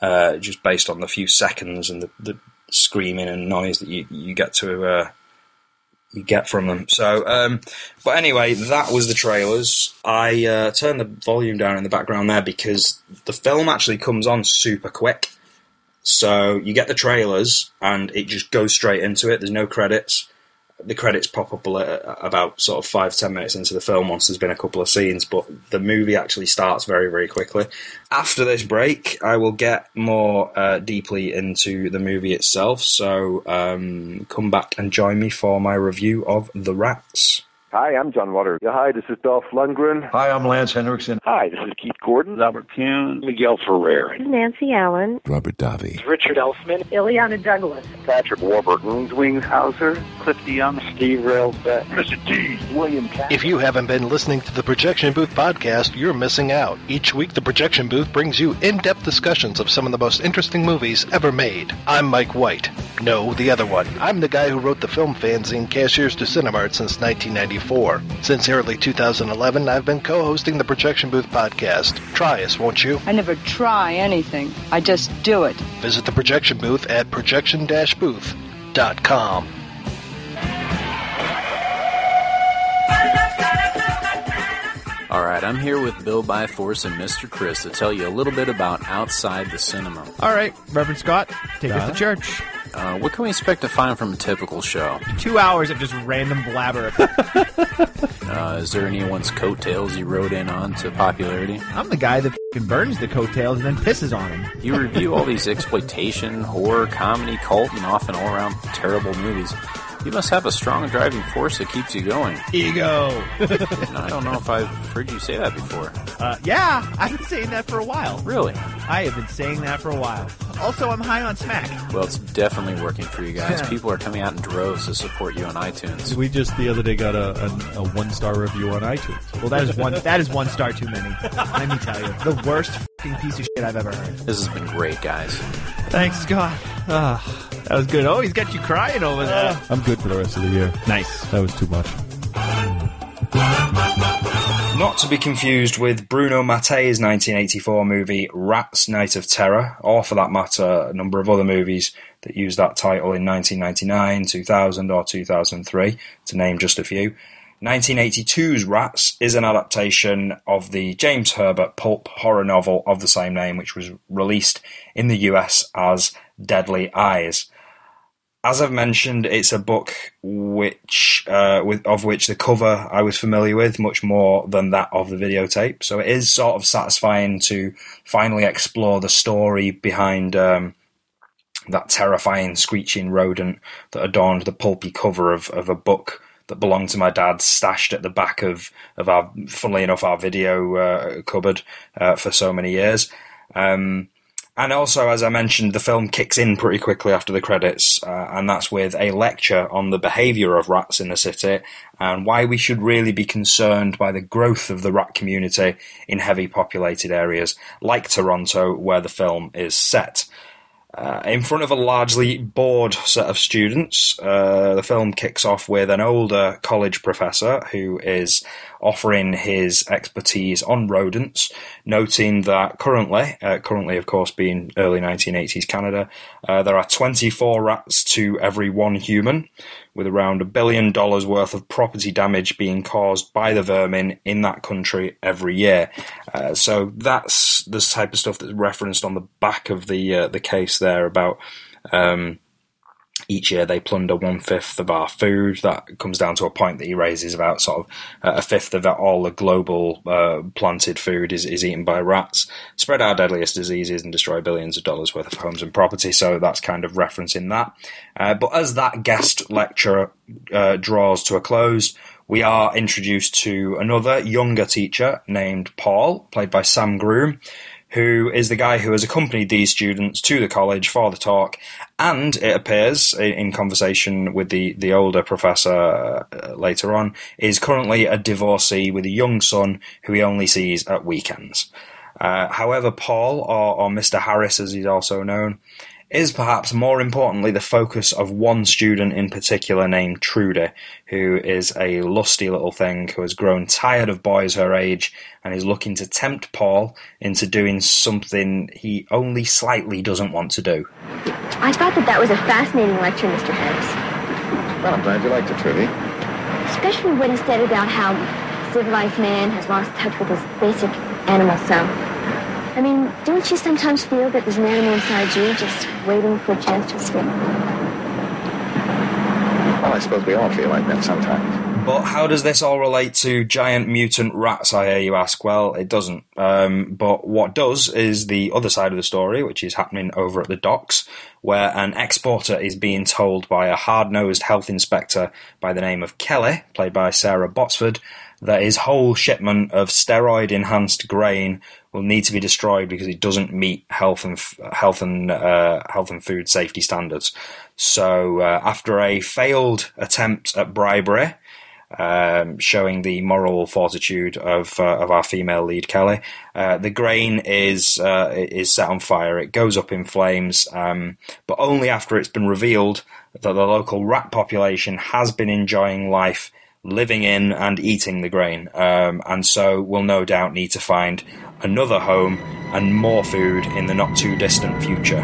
A: uh, just based on the few seconds and the, the screaming and noise that you you get to uh, you get from them. So, um, but anyway, that was the trailers. I uh, turned the volume down in the background there because the film actually comes on super quick. So you get the trailers and it just goes straight into it. There's no credits the credits pop up about sort of five ten minutes into the film once there's been a couple of scenes, but the movie actually starts very very quickly. After this break, I will get more uh, deeply into the movie itself. So um, come back and join me for my review of The Rats.
G: Hi, I'm John Waters. Yeah, hi, this is Dolph Lundgren.
H: Hi, I'm Lance Henriksen.
G: Hi, this is Keith Gordon. Robert Kuhn. Miguel Ferrer.
I: Nancy Allen.
H: Robert Davi.
G: Richard Elfman.
I: Illeana Douglas.
G: Patrick Warburton. Wings Hauser. Cliff DeYoung. Steve Railsback. Mr. T. William Katt.
J: If you haven't been listening to the Projection Booth podcast, you're missing out. Each week, the Projection Booth brings you in depth discussions of some of the most interesting movies ever made. I'm Mike White. No, the other one. I'm the guy who wrote the film fanzine Cashiers du Cinemart since 1994. Since early 2011, I've been co hosting the Projection Booth podcast. Try us, won't you?
K: I never try anything. I just do it.
J: Visit the Projection Booth at projection booth.com.
L: All right, I'm here with Bill Byforce and Mr. Chris to tell you a little bit about Outside the Cinema.
M: All right, Reverend Scott, take us to church.
L: Uh, what can we expect to find from a typical show?
H: Two hours of just random blabber.
L: Uh, is there anyone's coattails you rode in on to popularity?
H: I'm the guy that burns the coattails and then pisses on them.
L: You review all these exploitation, horror, comedy, cult, and often all around terrible movies. You must have a strong driving force that keeps you going.
H: Ego.
L: I don't know if I've heard you say that before.
H: Uh, yeah, I've been saying that for a while.
L: Really?
H: I have been saying that for a while. Also, I'm high on smack.
L: Well, it's definitely working for you guys. People are coming out in droves to support you on iTunes.
M: We just the other day got a, a, a one star review on iTunes.
H: Well, that is one. that is one star too many. Let me tell you, the worst fing piece of shit I've ever heard.
L: This has been great, guys.
H: Thanks, God. Ah, that was good. Oh, he's got you crying over there.
M: I'm good for the rest of the year.
H: Nice.
M: That was too much.
A: Not to be confused with Bruno Mattei's 1984 movie Rats Night of Terror, or for that matter, a number of other movies that used that title in 1999, 2000, or 2003, to name just a few. 1982's Rats is an adaptation of the James Herbert pulp horror novel of the same name, which was released in the US as Deadly Eyes. As I've mentioned, it's a book which, uh, with, of which the cover I was familiar with much more than that of the videotape. So it is sort of satisfying to finally explore the story behind um, that terrifying screeching rodent that adorned the pulpy cover of, of a book that belonged to my dad, stashed at the back of, of our, funnily enough, our video uh, cupboard uh, for so many years. Um, and also, as I mentioned, the film kicks in pretty quickly after the credits, uh, and that's with a lecture on the behaviour of rats in the city and why we should really be concerned by the growth of the rat community in heavy populated areas like Toronto, where the film is set. Uh, in front of a largely bored set of students, uh, the film kicks off with an older college professor who is offering his expertise on rodents, noting that currently, uh, currently of course being early 1980s Canada, uh, there are 24 rats to every one human, with around a billion dollars worth of property damage being caused by the vermin in that country every year. Uh, so that's the type of stuff that's referenced on the back of the uh, the case there about. Um, each year they plunder one fifth of our food. That comes down to a point that he raises about sort of uh, a fifth of all the global uh, planted food is, is eaten by rats, spread our deadliest diseases, and destroy billions of dollars worth of homes and property. So that's kind of referencing that. Uh, but as that guest lecture uh, draws to a close, we are introduced to another younger teacher named Paul, played by Sam Groom who is the guy who has accompanied these students to the college for the talk, and it appears in conversation with the, the older professor uh, later on, is currently a divorcee with a young son who he only sees at weekends. Uh, however, Paul, or, or Mr. Harris as he's also known, is perhaps more importantly the focus of one student in particular named Trudy, who is a lusty little thing who has grown tired of boys her age and is looking to tempt Paul into doing something he only slightly doesn't want to do.
N: I thought that that was a fascinating lecture, Mr. Harris.
O: Well, I'm glad you liked it, Trudy.
N: Especially when he said about how civilized man has lost touch with his basic animal self. I mean, don't you sometimes feel that there's an animal inside you just waiting for a chance to escape?
O: Well, I suppose we all feel like that sometimes.
A: But how does this all relate to giant mutant rats, I hear you ask? Well, it doesn't. Um, but what does is the other side of the story, which is happening over at the docks, where an exporter is being told by a hard nosed health inspector by the name of Kelly, played by Sara Botsford, that his whole shipment of steroid enhanced grain will need to be destroyed because it doesn't meet health and health and uh, health and food safety standards. So uh, after a failed attempt at bribery, um, showing the moral fortitude of uh, of our female lead Kelly. Uh, the grain is uh, is set on fire. It goes up in flames, um, but only after it's been revealed that the local rat population has been enjoying life. Living in and eating the grain, um, and so will no doubt need to find another home and more food in the not too distant future.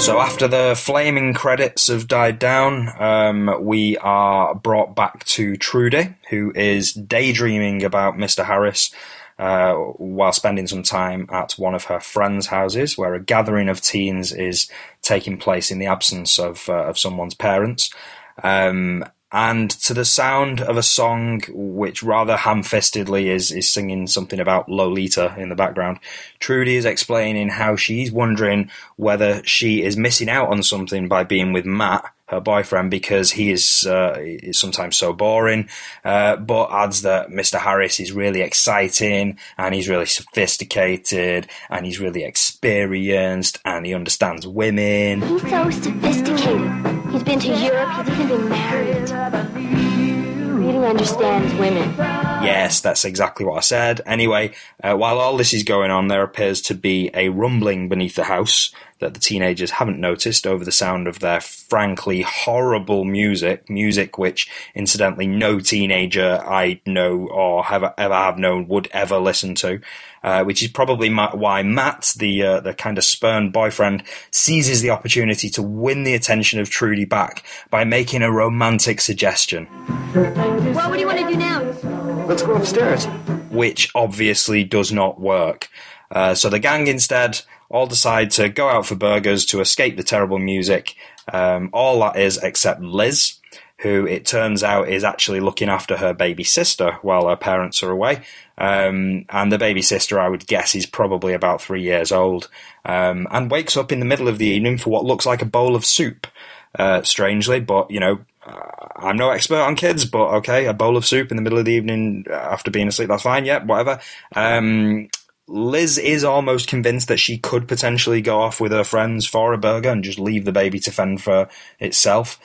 A: So after the flaming credits have died down, um, we are brought back to Trudy, who is daydreaming about Mr. Harris uh, while spending some time at one of her friends' houses, where a gathering of teens is taking place in the absence of uh, of someone's parents. Um, and to the sound of a song which rather ham-fistedly is, is singing something about Lolita in the background, Trudy is explaining how she's wondering whether she is missing out on something by being with Matt, her boyfriend, because he is, uh, sometimes so boring, uh, but adds that Mr. Harris is really exciting and he's really sophisticated and he's really experienced and he understands women.
N: He's so sophisticated. He's been to Europe. He's even been married. He really understands women.
A: Yes, that's exactly what I said. Anyway, uh, while all this is going on, there appears to be a rumbling beneath the house that the teenagers haven't noticed over the sound of their frankly horrible music, music which, incidentally, no teenager I know or have ever have known would ever listen to. Uh, which is probably why Matt, the uh, the kind of spurned boyfriend, seizes the opportunity to win the attention of Trudy back by making a romantic suggestion.
N: What do you want to do now?
O: Let's go upstairs.
A: which obviously does not work. Uh, so the gang instead all decide to go out for burgers to escape the terrible music. Um, all that is except Liz, who it turns out is actually looking after her baby sister while her parents are away. Um, and the baby sister, I would guess, is probably about three years old, um, and wakes up in the middle of the evening for what looks like a bowl of soup. Uh, strangely, but you know, I'm no expert on kids, but okay, a bowl of soup in the middle of the evening after being asleep, that's fine, yeah, whatever. Um, Liz is almost convinced that she could potentially go off with her friends for a burger and just leave the baby to fend for itself.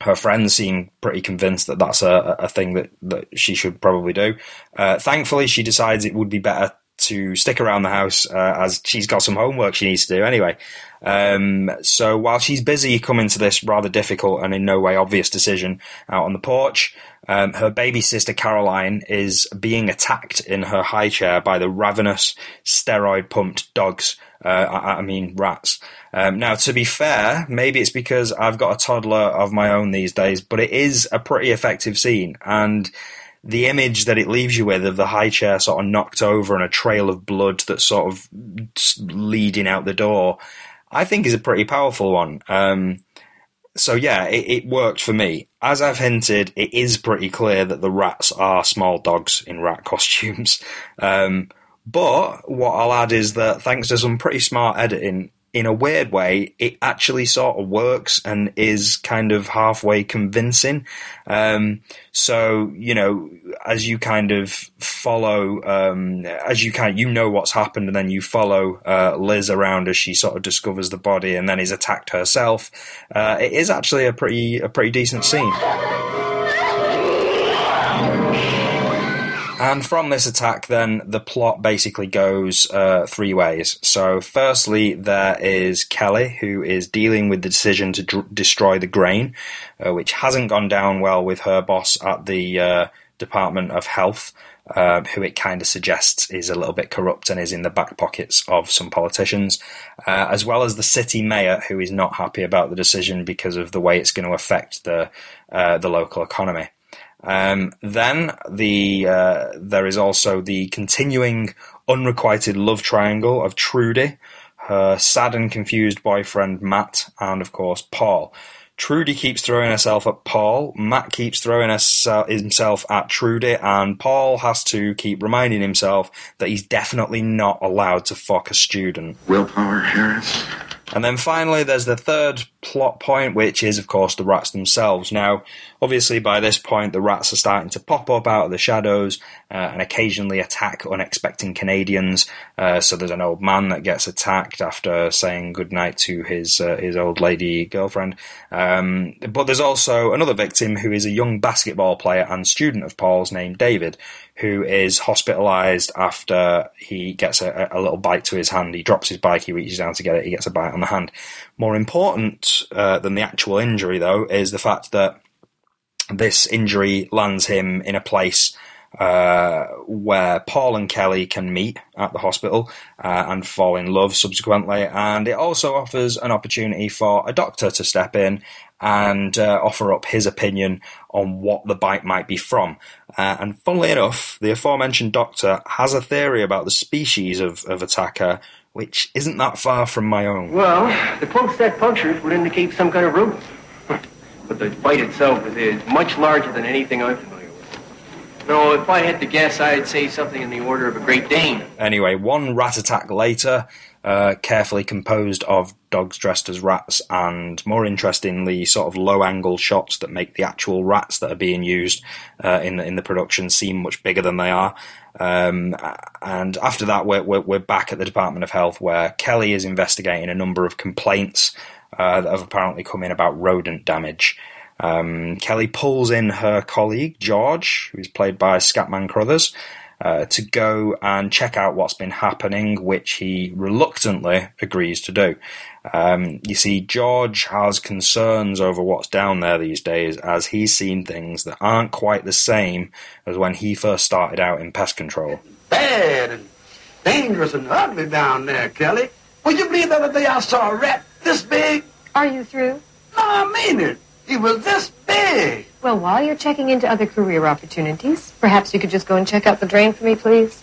A: Her friends seem pretty convinced that that's a, a thing that, that she should probably do. Uh, thankfully, she decides it would be better to stick around the house uh, as she's got some homework she needs to do anyway. Um, so while she's busy coming to this rather difficult and in no way obvious decision out on the porch, um, her baby sister Caroline is being attacked in her high chair by the ravenous, steroid pumped dogs. Uh, I, I mean rats. Um, now, to be fair, maybe it's because I've got a toddler of my own these days, but it is a pretty effective scene and the image that it leaves you with of the high chair sort of knocked over and a trail of blood that's sort of leading out the door, I think is a pretty powerful one. Um, so yeah, it, it, worked for me. As I've hinted, it is pretty clear that the rats are small dogs in rat costumes. Um, but what I'll add is that thanks to some pretty smart editing, in a weird way, it actually sort of works and is kind of halfway convincing. Um, so, you know, as you kind of follow, um, as you kind of, you know what's happened and then you follow, uh, Liz around as she sort of discovers the body and then is attacked herself, uh, it is actually a pretty, a pretty decent scene. And from this attack, then the plot basically goes uh, three ways. So, firstly, there is Kelly, who is dealing with the decision to destroy the grain, uh, which hasn't gone down well with her boss at the uh, Department of Health, uh, who it kind of suggests is a little bit corrupt and is in the back pockets of some politicians, uh, as well as the city mayor, who is not happy about the decision because of the way it's going to affect the uh, the local economy. Um, then the uh, there is also the continuing unrequited love triangle of Trudy, her sad and confused boyfriend Matt, and of course Paul. Trudy keeps throwing herself at Paul. Matt keeps throwing himself at Trudy, and Paul has to keep reminding himself that he's definitely not allowed to fuck a student.
O: Willpower, Harris.
A: And then finally, there's the third plot point, which is, of course, the rats themselves. Now, obviously, by this point, the rats are starting to pop up out of the shadows uh, and occasionally attack unexpecting Canadians. Uh, so there's an old man that gets attacked after saying goodnight to his uh, his old lady girlfriend. Um, but there's also another victim who is a young basketball player and student of Paul's named David, who is hospitalized after he gets a, a, little bite to his hand. He drops his bike, he reaches down to get it, he gets a bite on the hand. More important uh, than the actual injury, though, is the fact that this injury lands him in a place uh, where Paul and Kelly can meet at the hospital uh, and fall in love subsequently. And it also offers an opportunity for a doctor to step in and uh, offer up his opinion on what the bite might be from. Uh, and funnily enough, the aforementioned doctor has a theory about the species of, of attacker, which isn't that far from my own.
P: Well, the close set punctures would indicate some kind of rodent. But the bite itself is, is much larger than anything I'm familiar with. No, if I had to guess, I'd say something in the order of a Great Dane.
A: Anyway, one rat attack later, uh, carefully composed of dogs dressed as rats, and more interestingly, sort of low angle shots that make the actual rats that are being used uh, in the, in the production seem much bigger than they are. Um, and after that, we're, we're, we're back at the Department of Health, where Kelly is investigating a number of complaints uh, that have apparently come in about rodent damage. Um, Kelly pulls in her colleague George, who's played by Scatman Crothers, uh, to go and check out what's been happening, which he reluctantly agrees to do. Um, you see, George has concerns over what's down there these days, as he's seen things that aren't quite the same as when he first started out in pest control.
D: Bad and dangerous and ugly down there, Kelly. Would you believe the other day I saw a rat this big?
I: Are you through?
D: No, I mean it. He was this big.
I: Well, while you're checking into other career opportunities, perhaps you could just go and check out the drain for me, please.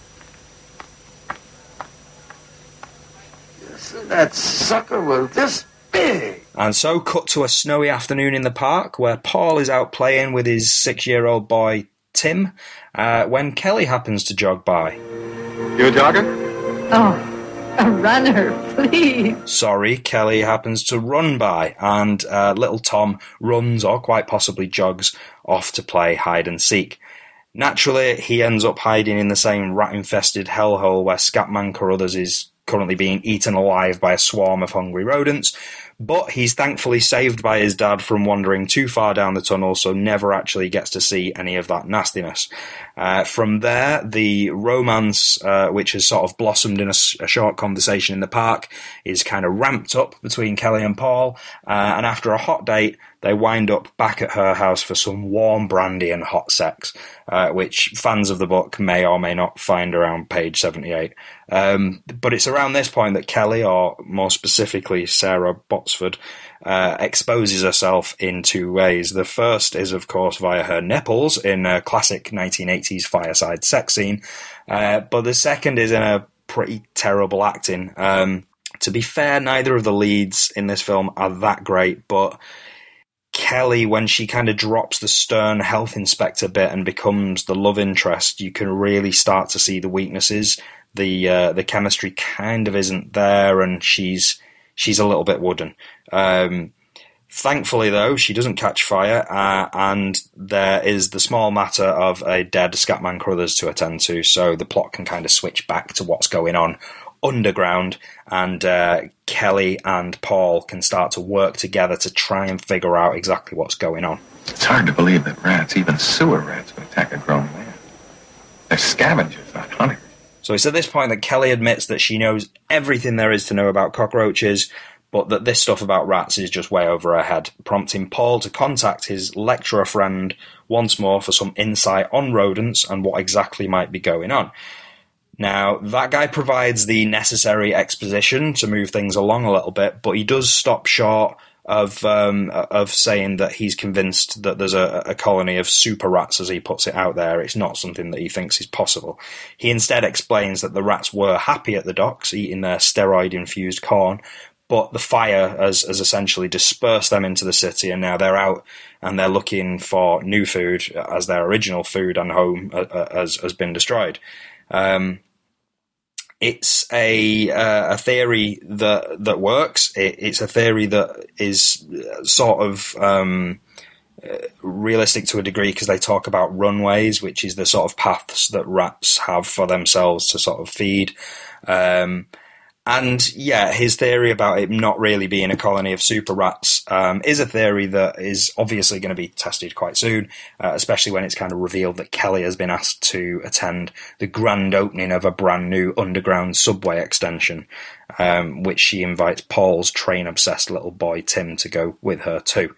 D: That sucker was this big.
A: And so, cut to a snowy afternoon in the park where Paul is out playing with his six year old boy Tim uh, when Kelly happens to jog by.
P: You a jogger?
I: Oh, a runner, please.
A: Sorry, Kelly happens to run by, and uh, little Tom runs or quite possibly jogs off to play hide and seek. Naturally, he ends up hiding in the same rat infested hellhole where Scatman Carruthers is currently being eaten alive by a swarm of hungry rodents. But he's thankfully saved by his dad from wandering too far down the tunnel, so never actually gets to see any of that nastiness. Uh, from there, the romance, uh, which has sort of blossomed in a, a, short conversation in the park, is kind of ramped up between Kelly and Paul. Uh, and after a hot date, they wind up back at her house for some warm brandy and hot sex, uh, which fans of the book may or may not find around page 78. Um, but it's around this point that Kelly, or more specifically Sara Botsford, uh, exposes herself in two ways. The first is, of course, via her nipples in a classic 1980s fireside sex scene, uh, but the second is in a pretty terrible acting. Um, to be fair, neither of the leads in this film are that great, but Kelly, when she kind of drops the stern health inspector bit and becomes the love interest, you can really start to see the weaknesses. The uh, the chemistry kind of isn't there, and she's she's a little bit wooden. Um, thankfully, though, she doesn't catch fire, uh, and there is the small matter of a dead Scatman Crothers to attend to, so the plot can kind of switch back to what's going on underground, and uh, Kelly and Paul can start to work together to try and figure out exactly what's going on.
O: It's hard to believe that rats, even sewer rats, would attack a grown man. They're scavengers, not hunters.
A: So it's at this point that Kelly admits that she knows everything there is to know about cockroaches, but that this stuff about rats is just way over her head, prompting Paul to contact his lecturer friend once more for some insight on rodents and what exactly might be going on. Now, that guy provides the necessary exposition to move things along a little bit, but he does stop short of um, of saying that he's convinced that there's a, a, colony of super rats, as he puts it out there. It's not something that he thinks is possible. He instead explains that the rats were happy at the docks, eating their steroid infused corn, but the fire has, has essentially dispersed them into the city, and now they're out and they're looking for new food as their original food and home uh, uh, has, has been destroyed. Um, it's a uh, a theory that that works. It, it's a theory that is sort of um, realistic to a degree because they talk about runways, which is the sort of paths that rats have for themselves to sort of feed. Um, and yeah, his theory about it not really being a colony of super rats um, is a theory that is obviously going to be tested quite soon, uh, especially when it's kind of revealed that Kelly has been asked to attend the grand opening of a brand new underground subway extension, um, which she invites Paul's train obsessed little boy Tim to go with her too.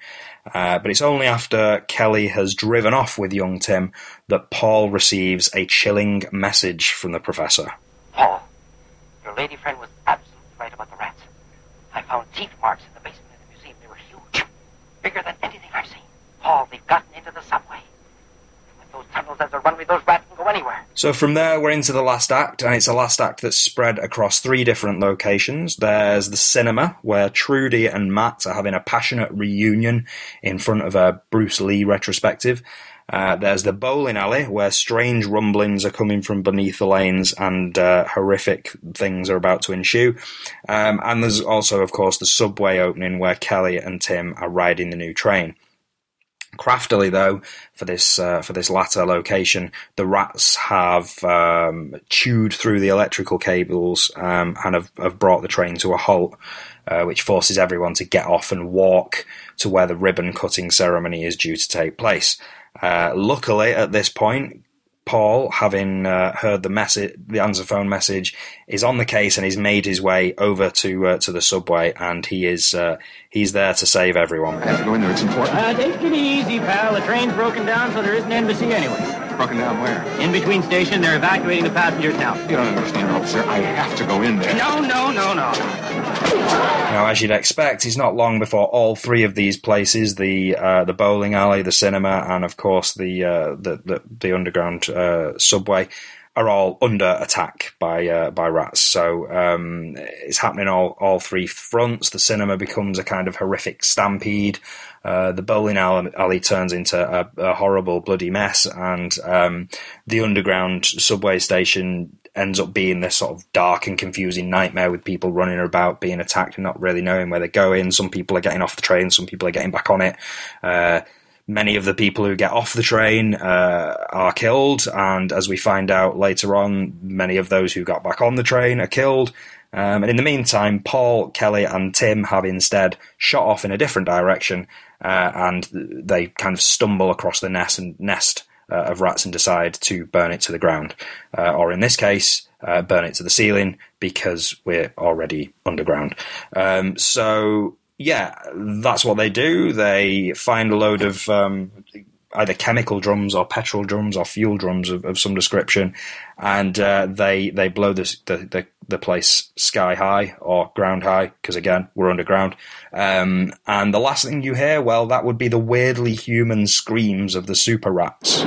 A: Uh, but it's only after Kelly has driven off with young Tim that Paul receives a chilling message from the professor.
Q: Paul, your lady friend was absolutely right about the rats. I found teeth marks in the basement of the museum. They were huge, bigger than anything I've seen. Paul, they've gotten into the subway. With those tunnels as a runway, those rats can go anywhere.
A: So from there, we're into the last act, and it's a last act that's spread across three different locations. There's the cinema, where Trudy and Matt are having a passionate reunion in front of a Bruce Lee retrospective. Uh, there's the bowling alley, where strange rumblings are coming from beneath the lanes and uh, horrific things are about to ensue. Um, and there's also, of course, the subway opening, where Kelly and Tim are riding the new train. Craftily, though, for this uh, for this latter location, the rats have um, chewed through the electrical cables um, and have, have brought the train to a halt, uh, which forces everyone to get off and walk to where the ribbon cutting ceremony is due to take place. Uh, luckily, at this point, Paul, having uh, heard the message, the answer phone message, is on the case and he's made his way over to uh, to the subway, and he is uh, he's there to save everyone.
O: I have to go in there. It's important.
C: Uh, take it easy, pal. The train's broken down, so there isn't an embassy anyway.
O: Broken down where?
C: In between station, they're evacuating the passengers now.
O: You don't understand, officer. I have to go in there.
C: No, no, no, no.
A: Now, as you'd expect, it's not long before all three of these places the uh, the bowling alley, the cinema, and of course the uh, the, the, the underground uh, subway are all under attack by uh, by rats. So um, it's happening all all three fronts. The cinema becomes a kind of horrific stampede. Uh, the bowling alley, turns into a, a, horrible bloody mess, and um, the underground subway station ends up being this sort of dark and confusing nightmare with people running about, being attacked, and not really knowing where they're going. Some people are getting off the train, some people are getting back on it. Uh, many of the people who get off the train uh, are killed, and as we find out later on, many of those who got back on the train are killed. Um, and in the meantime, Paul, Kelly, and Tim have instead shot off in a different direction, uh, and they kind of stumble across the nest and nest uh, of rats and decide to burn it to the ground, uh, or in this case, uh, burn it to the ceiling because we're already underground. Um, so yeah, that's what they do. They find a load of um, either chemical drums or petrol drums or fuel drums of, of some description, and uh, they they blow the, the the place sky high or ground high because again we're underground. Um, and the last thing you hear, well, that would be the weirdly human screams of the super rats.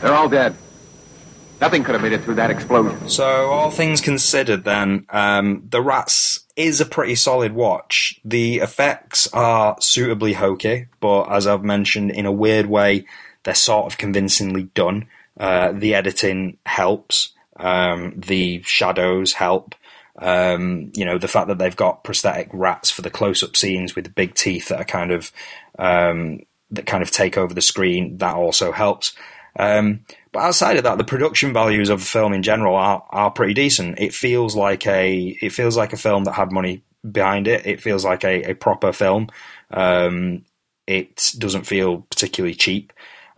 O: They're all dead. Nothing could have made it through that explosion.
A: So, all things considered, then, um, The Rats is a pretty solid watch. The effects are suitably hokey, but as I've mentioned, in a weird way, they're sort of convincingly done. Uh, the editing helps. Um, the shadows help. Um, you know, the fact that they've got prosthetic rats for the close-up scenes with big teeth that are kind of um, that kind of take over the screen, that also helps. Um, but outside of that, the production values of the film in general are, are pretty decent. It feels like a it feels like a film that had money behind it. It feels like a, a proper film. Um, it doesn't feel particularly cheap.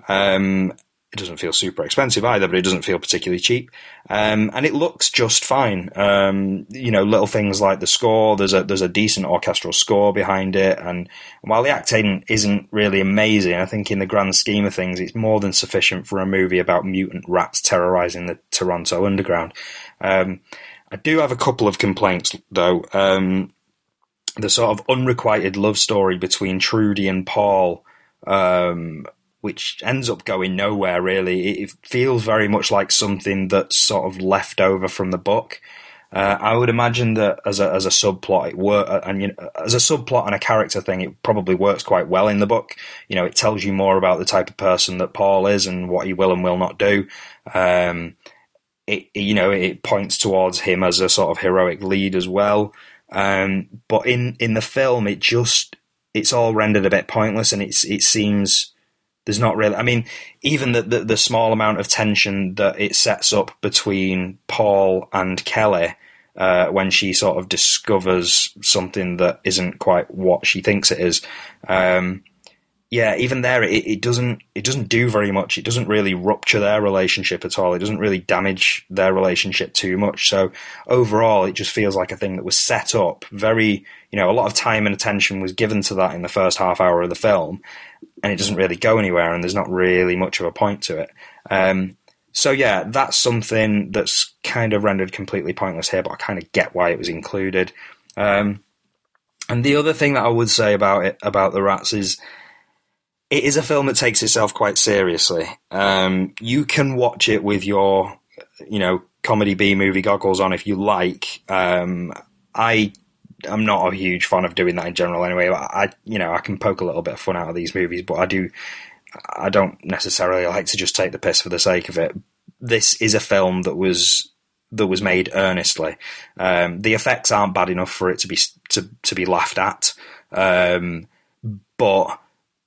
A: Um, it doesn't feel super expensive either, but it doesn't feel particularly cheap. Um, and it looks just fine. Um, you know, little things like the score. There's a there's a decent orchestral score behind it, and while the acting isn't really amazing, I think in the grand scheme of things, it's more than sufficient for a movie about mutant rats terrorizing the Toronto underground. Um, I do have a couple of complaints though. Um, the sort of unrequited love story between Trudy and Paul um, which ends up going nowhere really. It feels very much like something that's sort of left over from the book. Uh, I would imagine that as a as a subplot, it work and you know, as a subplot and a character thing, it probably works quite well in the book. You know, it tells you more about the type of person that Paul is and what he will and will not do. Um, it you know it points towards him as a sort of heroic lead as well. Um, but in in the film, it just it's all rendered a bit pointless, and it's it seems there's not really. I mean, even the, the the small amount of tension that it sets up between Paul and Kelly. Uh, when she sort of discovers something that isn't quite what she thinks it is, um, yeah, even there, it, it doesn't it doesn't do very much. It doesn't really rupture their relationship at all. It doesn't really damage their relationship too much. So overall, it just feels like a thing that was set up very. You know, a lot of time and attention was given to that in the first half hour of the film, and it doesn't really go anywhere. And there's not really much of a point to it. Um, so yeah, that's something that's kind of rendered completely pointless here, but I kind of get why it was included. Um, and the other thing that I would say about it about the rats is it is a film that takes itself quite seriously. Um, you can watch it with your, you know, comedy B movie goggles on if you like. Um, I am not a huge fan of doing that in general anyway. I, you know, I can poke a little bit of fun out of these movies, but I do, I don't necessarily like to just take the piss for the sake of it. This is a film that was that was made earnestly. Um, the effects aren't bad enough for it to be to to be laughed at, um, but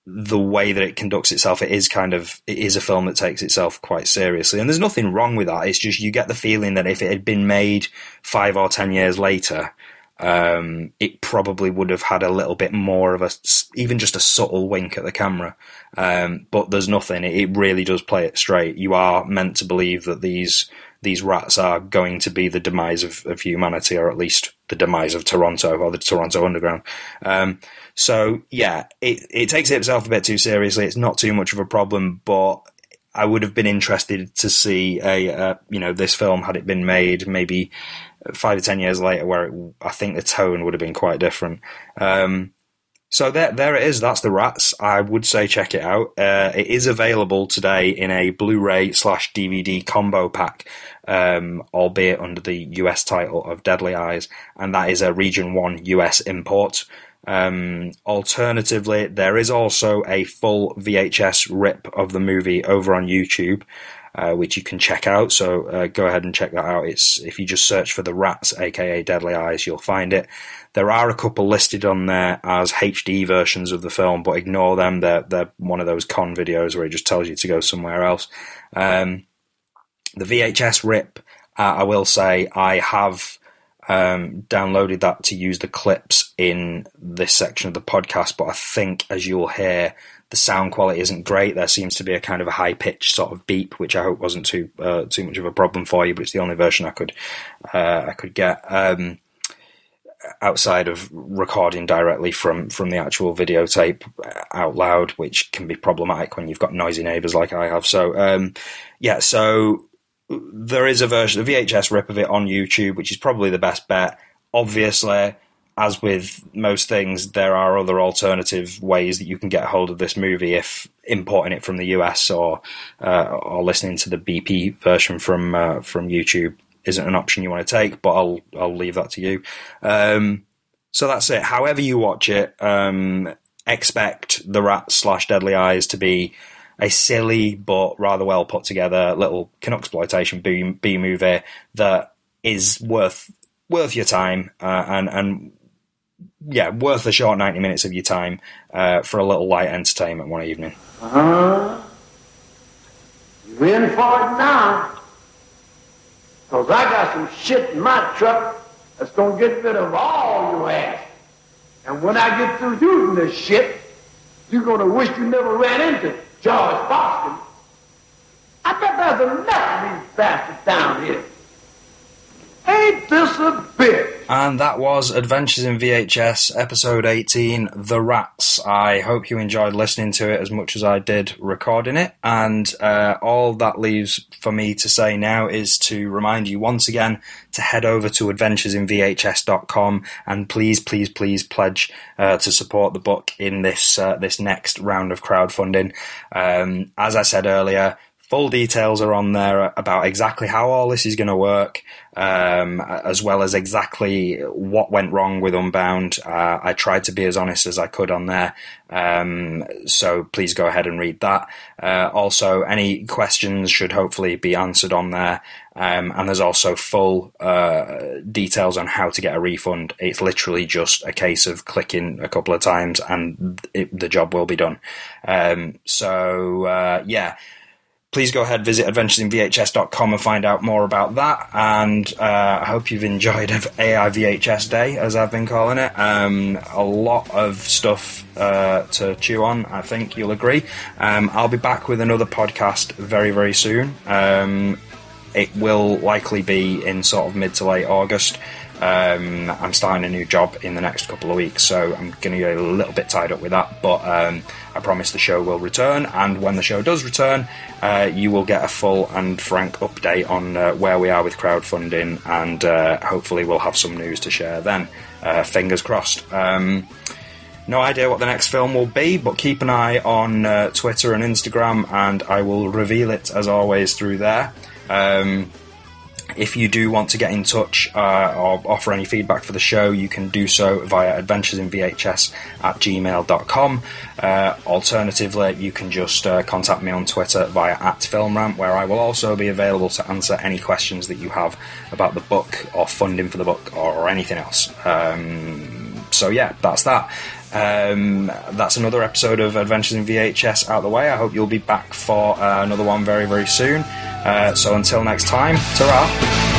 A: the way that it conducts itself, it is kind of it is a film that takes itself quite seriously, and there's nothing wrong with that. It's just you get the feeling that if it had been made five or ten years later, um, it probably would have had a little bit more of a even just a subtle wink at the camera. Um, but there's nothing. It really does play it straight. You are meant to believe that these these rats are going to be the demise of, of humanity, or at least the demise of Toronto or the Toronto Underground. Um, so yeah, it it takes itself a bit too seriously. It's not too much of a problem, but I would have been interested to see a uh, you know this film had it been made maybe five to ten years later, where it, I think the tone would have been quite different. Um, so there, there it is. That's the Rats. I would say check it out. Uh, it is available today in a Blu-ray slash DVD combo pack, um, albeit under the US title of Deadly Eyes, and that is a Region One US import. Um, alternatively, there is also a full VHS rip of the movie over on YouTube, uh, which you can check out. So uh, go ahead and check that out. It's if you just search for the Rats, aka Deadly Eyes, you'll find it. There are a couple listed on there as HD versions of the film, but ignore them. They're they're one of those con videos where it just tells you to go somewhere else. Um, the VHS rip, uh, I will say, I have um, downloaded that to use the clips in this section of the podcast, but I think, as you'll hear, the sound quality isn't great. There seems to be a kind of a high pitched sort of beep, which I hope wasn't too uh, too much of a problem for you, but it's the only version I could uh, I could get. Um, outside of recording directly from from the actual videotape out loud, which can be problematic when you've got noisy neighbours like I have. So um, yeah, so there is a version, a VHS rip of it on YouTube, which is probably the best bet. Obviously, as with most things, there are other alternative ways that you can get hold of this movie if importing it from the US or uh, or listening to the BP version from uh, from YouTube isn't an option you want to take. But I'll I'll leave that to you. Um, so that's it. However you watch it, um, expect the Rat slash Deadly Eyes to be a silly but rather well put together little exploitation B, B movie that is worth worth your time uh, and and yeah, worth the short ninety minutes of your time uh, for a little light entertainment one evening.
D: Uh huh. You in for it now? Cause I got some shit in my truck that's gonna get rid of all your ass. And when I get through using this shit, you're gonna wish you never ran into George Boston. I bet there's enough of these bastards down here. Ain't this a bitch?
A: And that was Adventures in VHS, episode 18, The Rats. I hope you enjoyed listening to it as much as I did recording it. And uh, all that leaves for me to say now is to remind you once again to head over to adventuresinvhs.com and please, please, please pledge uh, to support the book in this uh, this next round of crowdfunding. Um, as I said earlier, Full details are on there about exactly how all this is going to work, um, as well as exactly what went wrong with Unbound. Uh, I tried to be as honest as I could on there, um, so please go ahead and read that. Uh, also, any questions should hopefully be answered on there. Um, and there's also full uh, details on how to get a refund. It's literally just a case of clicking a couple of times and it, the job will be done. Um, so, uh, yeah please go ahead, visit adventuresinvhs.com and find out more about that. And uh, I hope you've enjoyed AI VHS Day, as I've been calling it. Um, a lot of stuff uh, to chew on, I think you'll agree. Um, I'll be back with another podcast very, very soon. Um, it will likely be in sort of mid to late August. Um, I'm starting a new job in the next couple of weeks, so I'm going to get a little bit tied up with that. But um, I promise the show will return, and when the show does return, uh, you will get a full and frank update on uh, where we are with crowdfunding, and uh, hopefully we'll have some news to share then. Uh, fingers crossed. Um, no idea what the next film will be, but keep an eye on uh, Twitter and Instagram, and I will reveal it as always through there. Um, if you do want to get in touch uh, or offer any feedback for the show, you can do so via adventuresinvhs at gmail.com. Uh, alternatively, you can just uh, contact me on Twitter via at FilmRant, where I will also be available to answer any questions that you have about the book or funding for the book or, or anything else. Um, so, yeah, that's that. Um, that's another episode of Adventures in VHS out the way. I hope you'll be back for uh, another one very, very soon. Uh, so until next time, ta